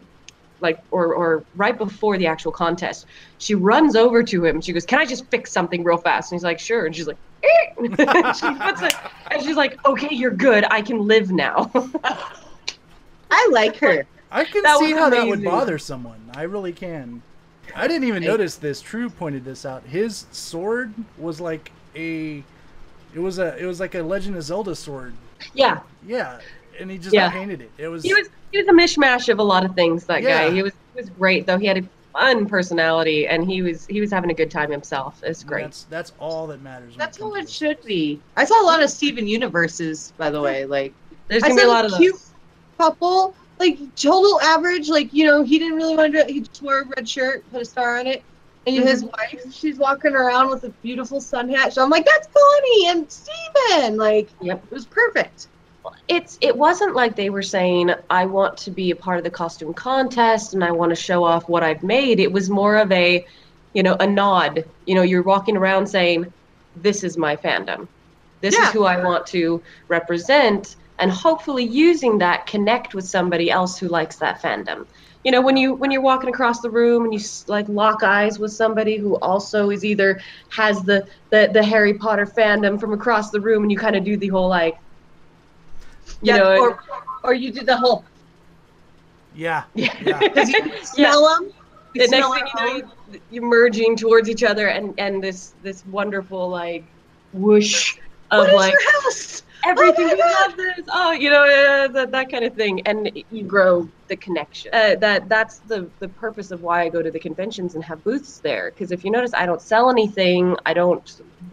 like or or right before the actual contest. She runs over to him. She goes, "Can I just fix something real fast?" And he's like, "Sure." And she's like, "Eh." she puts it, and she's like, "Okay, you're good. I can live now." I like her. I can That see was how that would bother someone. I really can. I didn't even I- notice this. True pointed this out. His sword was like a, it was a, it was like a Legend of Zelda sword. yeah, Yeah, and he just Yeah. painted it. It was. he was he was a mishmash of a lot of things. That Yeah. guy. He was he was great though. He had a fun personality, and he was he was having a good time himself. It's great. That's that's all that matters. That's comes how it should be. I saw a lot of Steven Universes, by the way. Like There's I gonna be a saw lot a of cute those. couple, like total average. Like you know, he didn't really want to. do it. He just wore a red shirt, put a star on it. And mm-hmm. his wife, she's walking around with a beautiful sun hat. So I'm like, that's Bonnie and Steven. Like, Yep. it was perfect. it's it wasn't like they were saying I want to be a part of the costume contest and I want to show off what I've made. It was more of a, you know, a nod. You know, you're walking around saying, "This is my fandom. This Yeah. is who I want to represent." And hopefully, using that, connect with somebody else who likes that fandom. You know, when you when you're walking across the room and you like lock eyes with somebody who also is either has the the, the Harry Potter fandom from across the room, and you kind of do the whole like, you Yeah, know, or, or you did the whole, Yeah. yeah. Yeah. you can smell them. the next thing you know, you, you're merging towards each other, and and this this wonderful like whoosh of What is like your house? Everything. we love this. Oh, you know uh, that that kind of thing, and you grow the connection. Uh, that that's the the purpose of why I go to the conventions and have booths there. Because if you notice, I don't sell anything. I don't.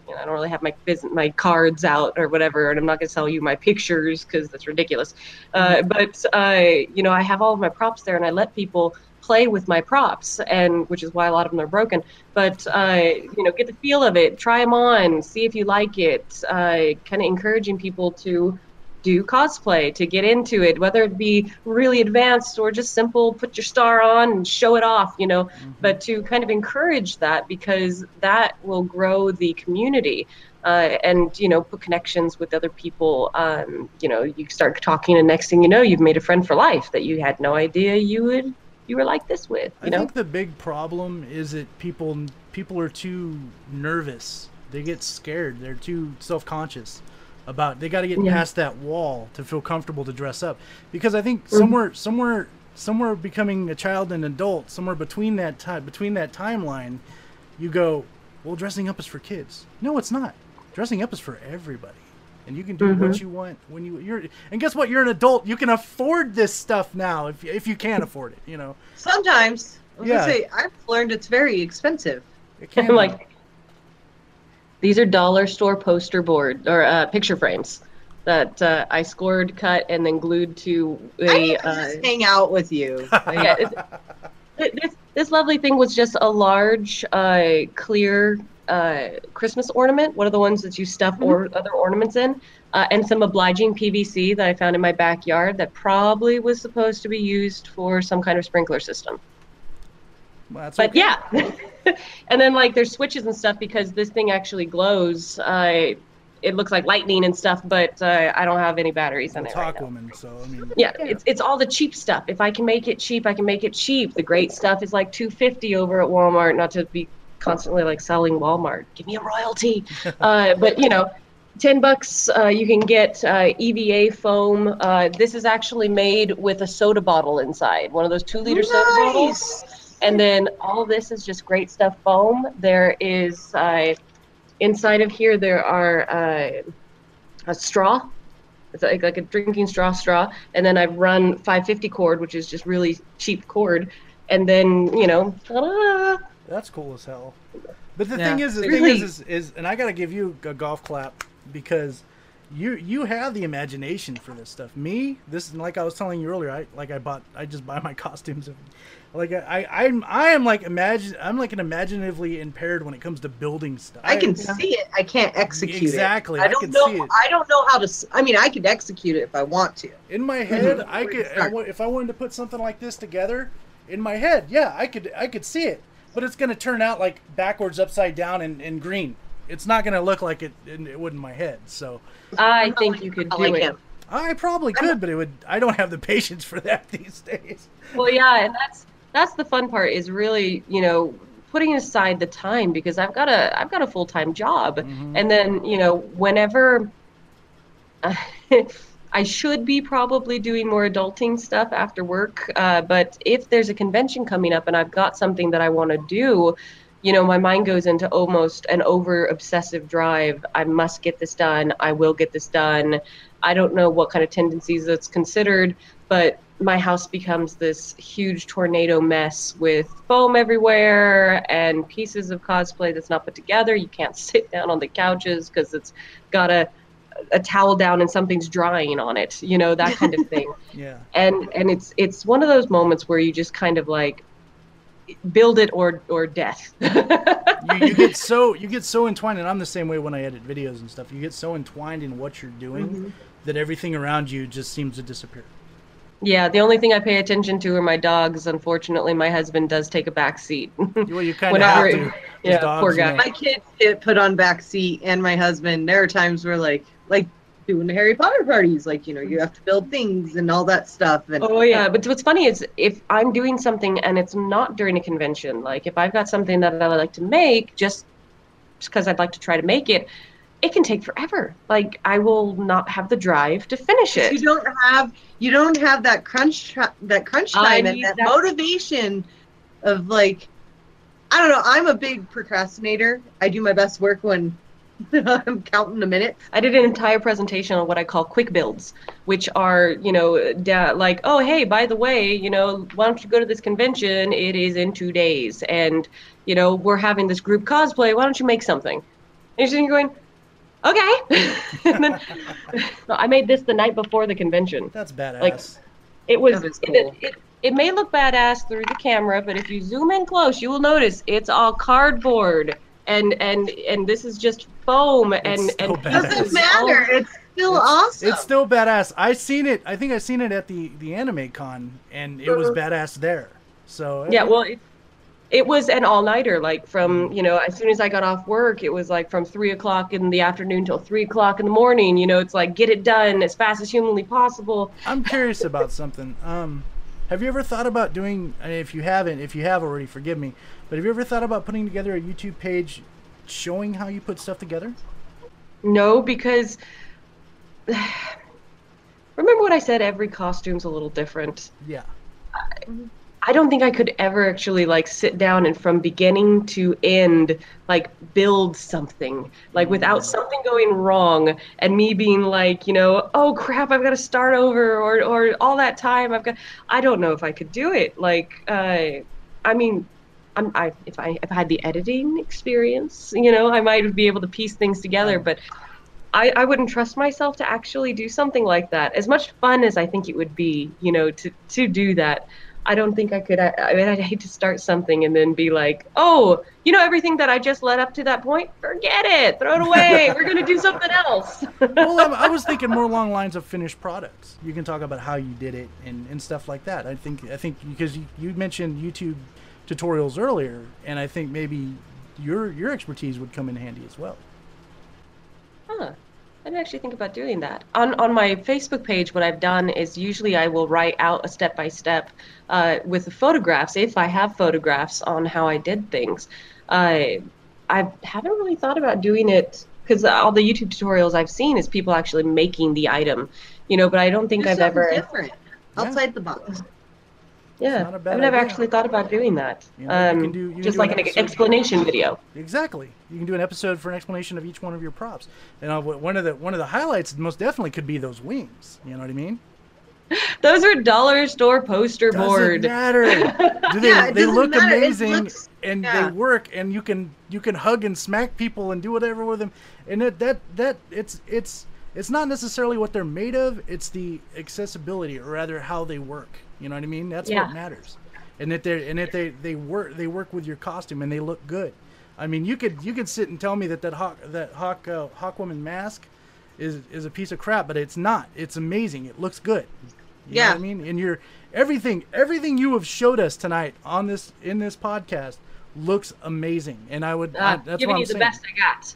You know, I don't really have my business, my cards out or whatever, and I'm not going to sell you my pictures because that's ridiculous. Uh, but uh, you know, I have all of my props there, and I let people play with my props, and which is why a lot of them are broken. But uh, you know, get the feel of it, try them on, see if you like it. Uh, kind of encouraging people to do cosplay, to get into it, whether it be really advanced or just simple, put your star on and show it off. You know, Mhm. but to kind of encourage that because that will grow the community uh, and you know put connections with other people um, you know you start talking and next thing you know you've made a friend for life that you had no idea you would you were like this with you I know think the big problem is that people people are too nervous. They get scared. They're too self-conscious about. They got to get Yeah. past that wall to feel comfortable to dress up. Because I think Mhm. somewhere somewhere somewhere becoming a child and adult, somewhere between that time between that timeline, you go, well, dressing up is for kids. No, it's not. Dressing up is for everybody. And you can do what Mhm. you want when you you're and guess what? You're an adult. You can afford this stuff now if if you can afford it, you know. Sometimes. I was Yeah. say I've learned it's very expensive. It can I'm be. like, these are dollar store poster board or uh, picture frames that uh, I scored, cut, and then glued to I a. need Uh, just hang out with you. yeah, it- this this lovely thing was just a large, uh, clear uh, Christmas ornament, one of the ones that you stuff or other ornaments in, uh, and some obliging PVC that I found in my backyard that probably was supposed to be used for some kind of sprinkler system. Well, But okay. yeah, and then like there's switches and stuff because this thing actually glows. Uh, it looks like lightning and stuff, but uh, I don't have any batteries in Well, it right talk now. woman. So I mean, Yeah, it's it's all the cheap stuff. If I can make it cheap, I can make it cheap. The great stuff is like 250 over at Walmart, not to be constantly like selling Walmart. Give me a royalty. uh, but you know, 10 bucks uh, you can get uh, EVA foam. Uh, this is actually made with a soda bottle inside, one of those 2 liter soda bottles. And then all this is just great stuff foam. There is uh, inside of here there are uh, a straw it's like, like a drinking straw straw and then i've run 550 cord which is just really cheap cord and then you know ta-da! That's cool as hell. But the Yeah. thing is, the Really? thing is, is, is, and I gotta give you a golf clap because you you have the imagination for this stuff. Me, this like I was telling you earlier, I like I bought, I just buy my costumes. Like I, I'm, I am like imagine, I'm like an imaginatively impaired when it comes to building stuff. I can see it. I can't execute Exactly, it. I I don't can know. see it. I don't know how to. I mean, I could execute it if I want to. in my mm-hmm. head, I Where could? I wa- if I wanted to put something like this together in my head, yeah, I could I could see it. But it's gonna turn out like backwards, upside down, and, and green. It's not gonna look like it it would in my head. So i think you could I do like it him. I probably could, but it would. I don't have the patience for that these days. well yeah and that's that's the fun part is really you know putting aside the time because i've got a i've got a full-time job Mhm. and then you know whenever i should be probably doing more adulting stuff after work uh, but if there's a convention coming up and i've got something that i want to do you know my mind goes into almost an over obsessive drive. I must get this done. I will get this done. I don't know what kind of tendencies that's considered but my house becomes this huge tornado mess with foam everywhere and pieces of cosplay that's not put together. You can't sit down on the couches because it's got a a towel down and something's drying on it. You know that kind of thing. Yeah. and and it's it's one of those moments where you just kind of like build it or or death. You, you get so you get so entwined, and I'm the same way when I edit videos and stuff. You get so entwined in what you're doing Mm-hmm. that everything around you just seems to disappear. yeah, the only thing I pay attention to are my dogs. Unfortunately, my husband does take a back seat. Well, you kind of have Whenever- to. yeah, dogs, poor you guy. know. My kids get put on back seat, and my husband. There are times where like like doing the Harry Potter parties, like you know you have to build things and all that stuff. And Oh yeah, but what's funny is if I'm doing something and it's not during a convention, like if I've got something that I like to make, just because I'd like to try to make it, it can take forever. Like I will not have the drive to finish it. you don't have you don't have that crunch ti- that crunch I time and that, that- motivation of like I don't know. I'm a big procrastinator. I do my best work when I'm counting the minutes. I did an entire presentation on what I call quick builds, which are, you know, da- like, oh, hey, by the way, you know, why don't you go to this convention? It is in two days. And, you know, we're having this group cosplay. Why don't you make something? And you're sitting going, okay. and then no, I made this the night before the convention. That's badass. Like- It was, That is it, it, it may look badass through the camera, but if you zoom in close, you will notice it's all cardboard. And, and and this is just foam and It's so and badass. Doesn't matter. all- It's still It's- awesome. It's still badass. I seen it. I think I seen it at the the anime con, and it was badass there. So Uh-huh. Yeah, well, it, it was an all nighter. Like from you know, as soon as I got off work, it was like from three o'clock in the afternoon till three o'clock in the morning. You know, it's like get it done as fast as humanly possible. I'm curious about something. Um, have you ever thought about doing? And if you haven't, if you have already, forgive me. But have you ever thought about putting together a YouTube page showing how you put stuff together? No, because remember what I said? Every costume's a little different. Yeah. I don't think I could ever actually like sit down and from beginning to end like build something like without something going wrong and me being like you know oh crap I've got to start over or or all that time I've got I don't know if I could do it like uh I mean, I'm, I, if I if I had the editing experience, you know, I might be able to piece things together. But I, I wouldn't trust myself to actually do something like that. As much fun as I think it would be, you know, to to do that, I don't think I could. I, I mean, I'd hate to start something and then be like, oh, you know, everything that I just led up to that point, forget it, throw it away. We're gonna do something else. well, I, I was thinking more along lines of finished products. You can talk about how you did it and, and stuff like that. I think I think because you, you mentioned YouTube tutorials earlier, and I think maybe your your expertise would come in handy as well. Huh. I didn't actually think about doing that. On on my Facebook page, what I've done is usually I will write out a step by step with the photographs, if I have photographs on how I did things. Uh, I haven't really thought about doing it because all the YouTube tutorials I've seen is people actually making the item, you know. But I don't think Do I've ever. different outside the box. Yeah, not a bad I've never idea. actually thought about doing that. You know, you um, can do- you can just do like an an explanation video. Exactly. You can do an episode for an explanation of each one of your props. And uh, one of the one of the highlights most definitely could be those wings. You know what I mean? Those are dollar store poster Doesn't board. matter. Do they, Yeah, they look matter. Amazing looks- and yeah. they work and you can you can hug and smack people and do whatever with them. And it, that that it's it's it's not necessarily what they're made of, it's the accessibility or rather how they work. You know what I mean? That's Yeah. what matters. And that they and that they they work they work with your costume and they look good. I mean, you could you could sit and tell me that that hawk that hawk uh, hawkwoman mask is is a piece of crap, but it's not. It's amazing. It looks good. You know Yeah. what I mean? And you're everything everything you have showed us tonight on this in this podcast looks amazing. And I would I, Uh, that's giving what I'm you the saying. best I got.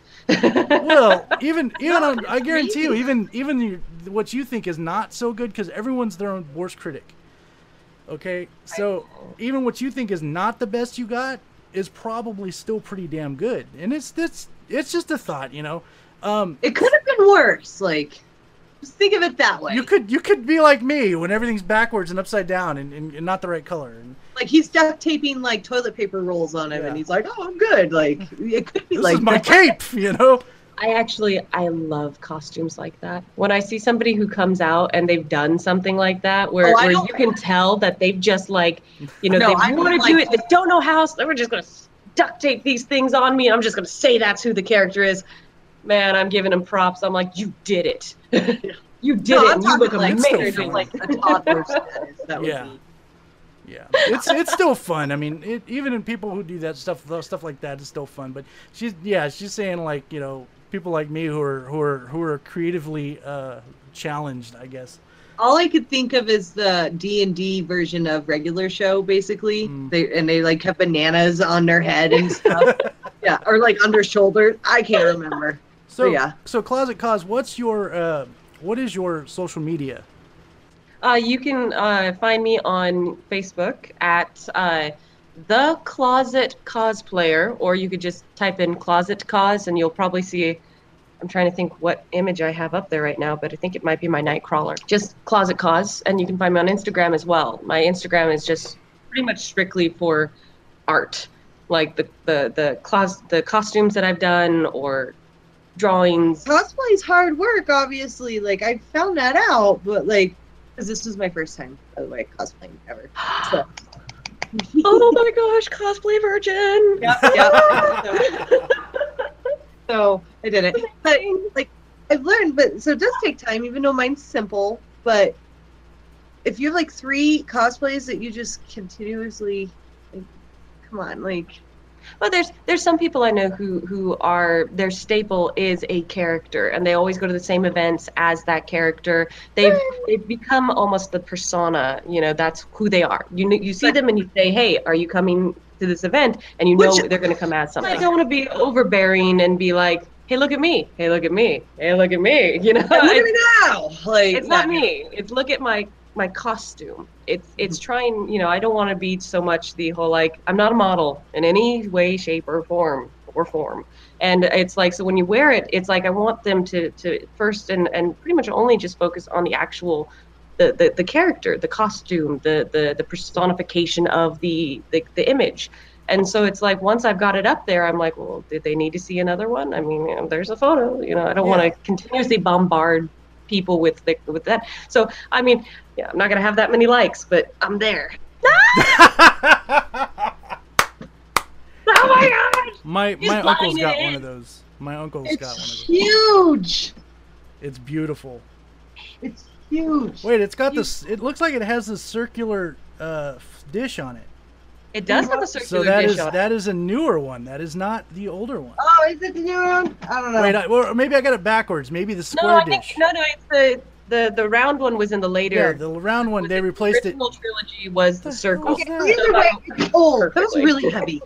Well, even even on, I guarantee you, even even your, what you think is not so good because everyone's their own worst critic. Okay, so even what you think is not the best you got is probably still pretty damn good, and it's it's it's just a thought, you know. Um, It could have been worse. Like, just think of it that way. you could you could be like me when everything's backwards and upside down and, and, and not the right color. And like he's duct taping like toilet paper rolls on him, Yeah. and he's like, "Oh, I'm good." Like, it could be like this like is my that. cape, you know. I actually I love costumes like that. When I see somebody who comes out and they've done something like that, where, Oh, where you can tell that they've just like, you know, No, they want to don't do like- it, they don't know how, so they're just gonna duct tape these things on me. I'm just gonna say that's who the character is. Man, I'm giving them props. I'm like, you did it. you did No, it. I'm you look like amazing. like a toddler status. That would Yeah. be. Yeah, it's it's still fun. I mean, it, even in people who do that stuff, stuff like that is still fun. But she's yeah, she's saying like you know people like me who are who are who are creatively uh, challenged, I guess. All I could think of is the D and D version of regular show, basically. Mm. They and they like have bananas on their head and stuff. yeah, or like on their shoulders. I can't remember. So yeah. so closet cos, what's your uh, what is your social media? Uh, you can uh, find me on Facebook at uh, the Closet Cosplayer, or you could just type in Closet Cos, and you'll probably see. I'm trying to think what image I have up there right now, but I think it might be my Nightcrawler. Just Closet Cos, and you can find me on Instagram as well. My Instagram is just pretty much strictly for art, like the the the clos- the costumes that I've done or drawings. Cosplay is hard work, obviously. Like I found that out, but like, because this was my first time, by the way, cosplaying ever. So. oh my gosh, cosplay virgin! Yep, yep. so I did it. But like I've learned, but so it does take time, even though mine's simple. But if you have like three cosplays that you just continuously, like, come on, like Well, there's there's some people I know who who are their staple is a character, and they always go to the same events as that character. They've hmm. they've become almost the persona. You know, that's who they are. You you see them and you say, "Hey, are you coming to this event?" And you know Which- they're going to come as something. I don't want to be overbearing and be like, "Hey, look at me! Hey, look at me! Hey, look at me!" You know, look at me now. Like it's not me. It's look at my my costume. It's it's trying. You know, I don't want to be so much the whole like I'm not a model in any way, shape, or form or form. And it's like so when you wear it, it's like I want them to to first and and pretty much only just focus on the actual. The, the, the character, the costume, the, the, the personification of the, the, the image. And so it's like once I've got it up there, I'm like, well, did they need to see another one? I mean, you know, there's a photo. You know, I don't want to continuously bombard people with the, with that. So I mean, yeah, I'm not gonna have that many likes, but I'm there. Oh my god! My He's my uncle's got it. one of those. My uncle's got one of those. huge. It's beautiful. It's huge. Wait, it's got this. It looks like it has this circular uh, dish on it. It does have a So circular that dish. So that is a newer one. That is not the older one. Oh, is it the new one? I don't know. Wait, I, or maybe I got it backwards. Maybe the square No, square I think dish. no, no. It's the the the round one was in the later. yeah, the round one. They replaced it. original trilogy was the circle. okay, either way, it's old. That was really heavy.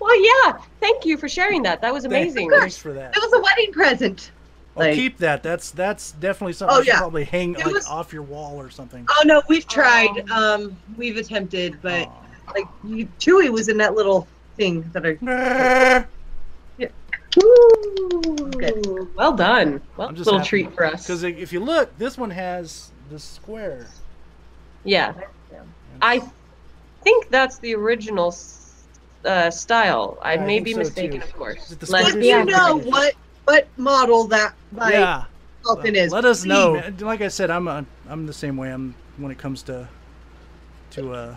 Well, yeah. Thank you for sharing that. That was amazing. Thanks for that. It was a wedding present. I'll like- keep that. That's that's definitely something Oh, you should yeah. probably hang like was- off your wall or something. Oh no, we've tried. Oh. Um, we've attempted, but Aw. Like you, Chewy was in that little thing that I. Good. Ooh, well done. Well, I'm just little happy. treat for us. Because if you look, this one has the square. Yeah, I think that's the original uh, style. I Yeah, may think be so, mistaken, too. of course. Is it the Let's square Let be me Yeah. know accurate. what what model that my yeah. Falcon is. Let us know. Like I said, I'm a, I'm the same way. I'm when it comes to to uh,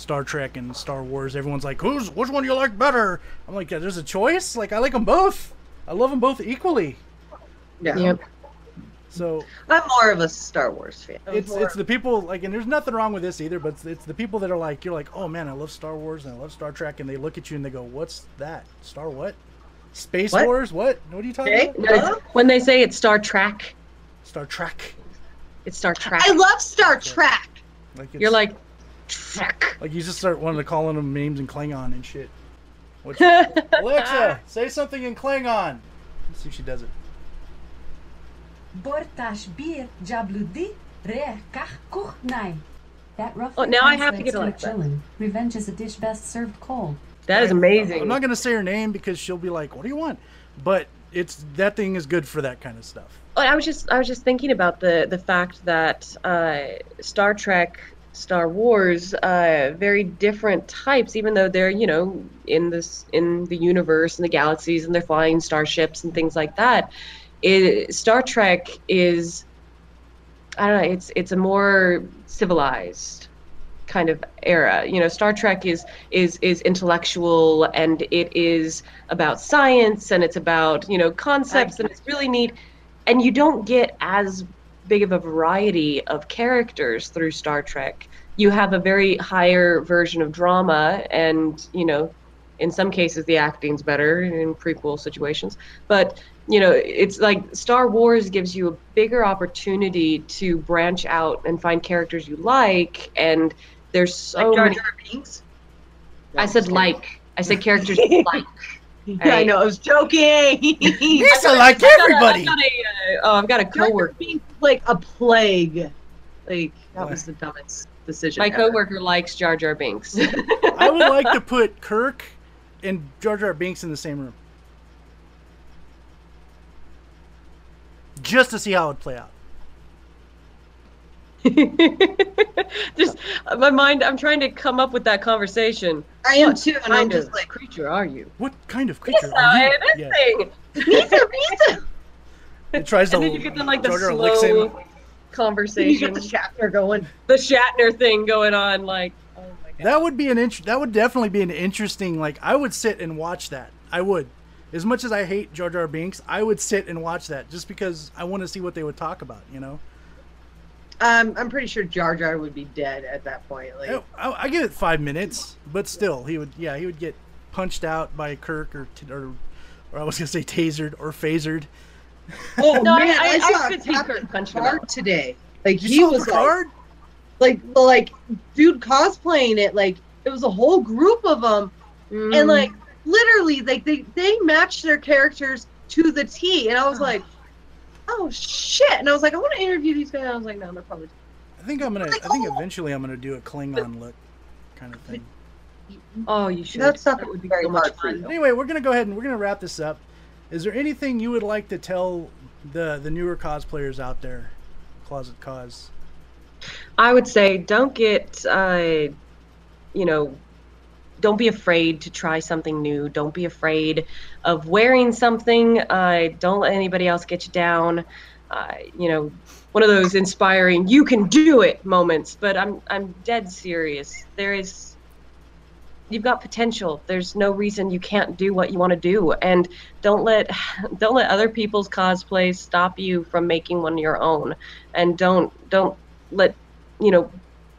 Star Trek and Star Wars. Everyone's like, "Who's which one do you like better?" I'm like, yeah, "There's a choice. Like I like them both. I love them both equally." Yeah. Yep. So I'm more of a Star Wars fan. It's it's the people like, and there's nothing wrong with this either. But it's, it's the people that are like, you're like, "Oh man, I love Star Wars and I love Star Trek," and they look at you and they go, "What's that? Star what? Space What? Wars? What? What are you talking Okay. about? No, when they say it's Star Trek, Star Trek? it's Star Trek. I love Star Trek. Like You're like Trek. Like you just start wanting to calling them names in Klingon and shit. What's, Alexa, say something in Klingon. Let's see if she does it. Bortash bir jabludi re kach kuchnai. That roughly Oh, now I have to translates get Alexa. chillin'. Revenge is a dish best served cold. That is amazing. I'm not gonna say her name because she'll be like, "What do you want?" But it's that thing is good for that kind of stuff. Oh, I was just I was just thinking about the the fact that uh, Star Trek, Star Wars, uh, very different types, even though they're you know in this in the universe and the galaxies and they're flying starships and things like that. It, Star Trek is I don't know. It's it's a more civilized kind of era. You know, Star Trek is is is intellectual and it is about science and it's about you know concepts and it's really neat. And you don't get as big of a variety of characters through Star Trek. You have a very higher version of drama, and you know, in some cases the acting's better in prequel situations. But you know, it's like Star Wars gives you a bigger opportunity to branch out and find characters you like, and there's so like Jar many. Jar Binks. I said like. I said characters you like. Yeah, I know. I was joking. Lisa like I've got a- everybody. I've got a, uh, oh, I've got a Jar Jar coworker. Binks was like a plague. Like that What? was the dumbest decision. My ever. coworker likes Jar Jar Binks. I would like to put Kirk and Jar Jar Binks in the same room, just to see how it would play out. just uh, my mind. I'm trying to come up with that conversation. I am What too, and I'm just like, creature are you? What kind of creature This are you? side, this Yeah. thing. Lisa, Lisa. It tries to. And then you get the like the Jar Jar licks slow him. You conversation, the Shatner going. the Shatner thing going on. Like, oh my god. That would be an int- that would definitely be an interesting like I would sit and watch that. I would. As much as I hate Jar Jar Binks, I would sit and watch that just because I want to see what they would talk about, you know. Um, I'm pretty sure Jar Jar would be dead at that point. Like, I, I, I give it 5 minutes, but still he would yeah, he would get punched out by Kirk or or, or I was going to say tasered or phasered. Oh No, I- man, I- I, I saw could see Captain Kirk punching him Picard today. Like You he was like, Picard? like, like, dude cosplaying it. Like it was a whole group of them, Mm. and like literally, like they they matched their characters to the T. And I was like, oh shit! And I was like, I want to interview these guys. And I was like, no, they're probably. I think I'm going to I think eventually I'm going to do a Klingon look kind of thing. oh, you should. That's not that would be very so much hard fun. Anyway, we're gonna go ahead and we're gonna wrap this up. Is there anything you would like to tell the the newer cosplayers out there, Closet Cos? I would say don't get, uh, you know, don't be afraid to try something new. Don't be afraid of wearing something. Uh, don't let anybody else get you down. Uh, you know, one of those inspiring "you can do it" moments. But I'm I'm dead serious. There is you've got potential. There's no reason you can't do what you want to do, and don't let don't let other people's cosplays stop you from making one of your own, and don't don't let you know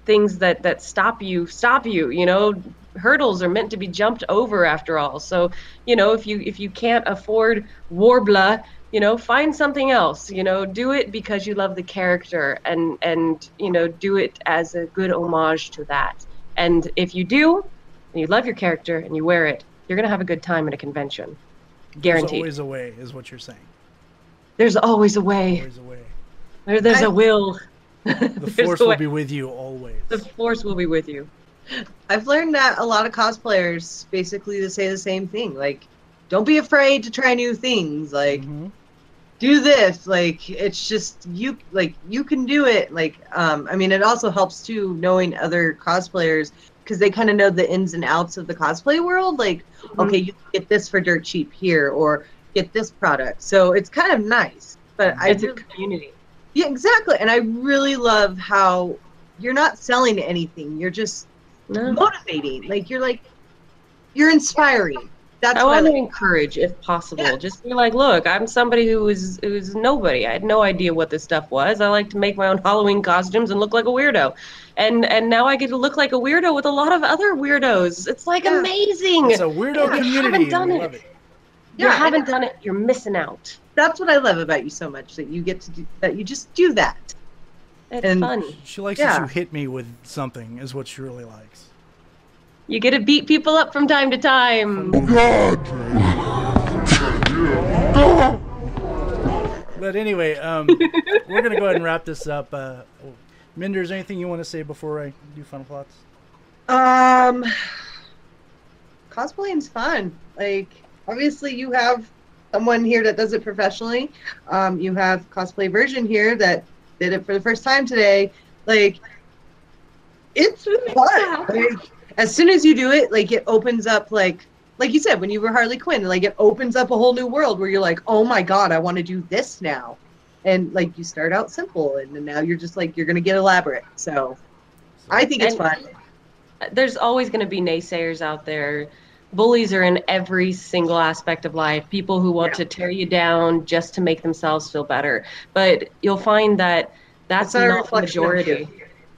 things that that stop you stop you. You know, hurdles are meant to be jumped over after all. So you know if you if you can't afford Worbla you know find something else you know do it because you love the character and and you know do it as a good homage to that and if you do and you love your character and you wear it you're going to have a good time at a convention guaranteed There's always a way, is what you're saying. there's always a way Always a way. there, there's I- a will The force will be with you always. the force will be with you I've learned that a lot of cosplayers basically to say the same thing. Like, don't be afraid to try new things. Like, Mhm. do this. Like, it's just you. Like, you can do it. Like, um, I mean, it also helps too knowing other cosplayers because they kind of know the ins and outs of the cosplay world. Like, mm-hmm. okay, you can get this for dirt cheap here, or get this product. So it's kind of nice. But I it's a community yeah, exactly. And I really love how you're not selling anything. You're just no. motivating. Like you're like you're inspiring. That's I want to encourage, if possible. Yeah. Just be like, look, I'm somebody who is who is nobody. I had no idea what this stuff was. I like to make my own Halloween costumes and look like a weirdo, and and now I get to look like a weirdo with a lot of other weirdos. It's like Yeah. amazing. It's a weirdo Yeah. You haven't done it. love it. you Yeah, haven't done it. You're missing out. That's what I love about you so much that you get to do that. You just do that. It's And- fun. She likes Yeah. that you hit me with something, is what she really likes. You get to beat people up from time to time. Oh God! But anyway, um, we're gonna go ahead and wrap this up. Uh, Minder, is there anything you want to say before I do final thoughts? Um, cosplaying's fun. Like, obviously, you have someone here that does it professionally. Um, you have cosplay version here that did it for the first time today. Like, it's fun. Like, as soon as you do it, like, it opens up like. Like you said, when you were Harley Quinn, like it opens up a whole new world where you're like, oh my god, I want to do this now, and like you start out simple, and then now you're just like you're gonna get elaborate. So, I think it's And- fun. there's always going to be naysayers out there. Bullies are in every single aspect of life. People who want Yeah. to tear you down just to make themselves feel better. But you'll find that that's It's not a not the of majority.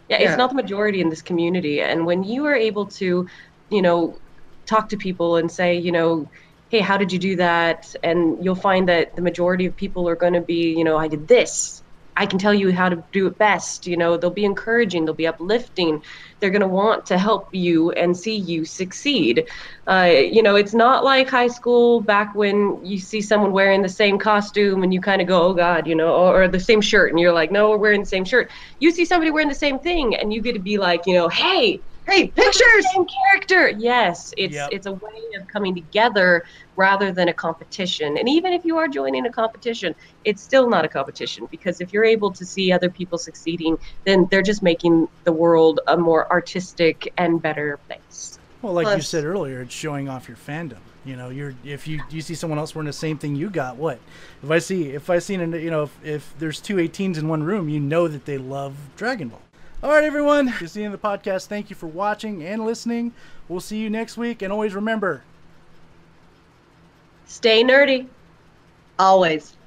Yeah. it's not the majority in this community. And when you are able to, you know, talk to people and say, you know, hey, how did you do that? And you'll find that the majority of people are going to be, you know, I did this. I can tell you how to do it best. You know, they'll be encouraging, they'll be uplifting. They're going to want to help you and see you succeed. Uh, you know, it's not like high school back when you see someone wearing the same costume and you kind of go, oh God, you know, or, or the same shirt. And you're like, no, we're wearing the same shirt. You see somebody wearing the same thing and you get to be like, you know, hey, Hey, pictures! same character. Yes, it's Yep. it's a way of coming together rather than a competition. And even if you are joining a competition, it's still not a competition because if you're able to see other people succeeding, then they're just making the world a more artistic and better place. Well, like you said earlier, it's showing off your fandom. You know, you're if you you see someone else wearing the same thing you got, what? If I see if I seen an you know if, if there's two 18s in one room, you know that they love Dragon Ball. All right, everyone, this is the end of the podcast. Thank you for watching and listening. We'll see you next week, and always remember. Stay nerdy. Always.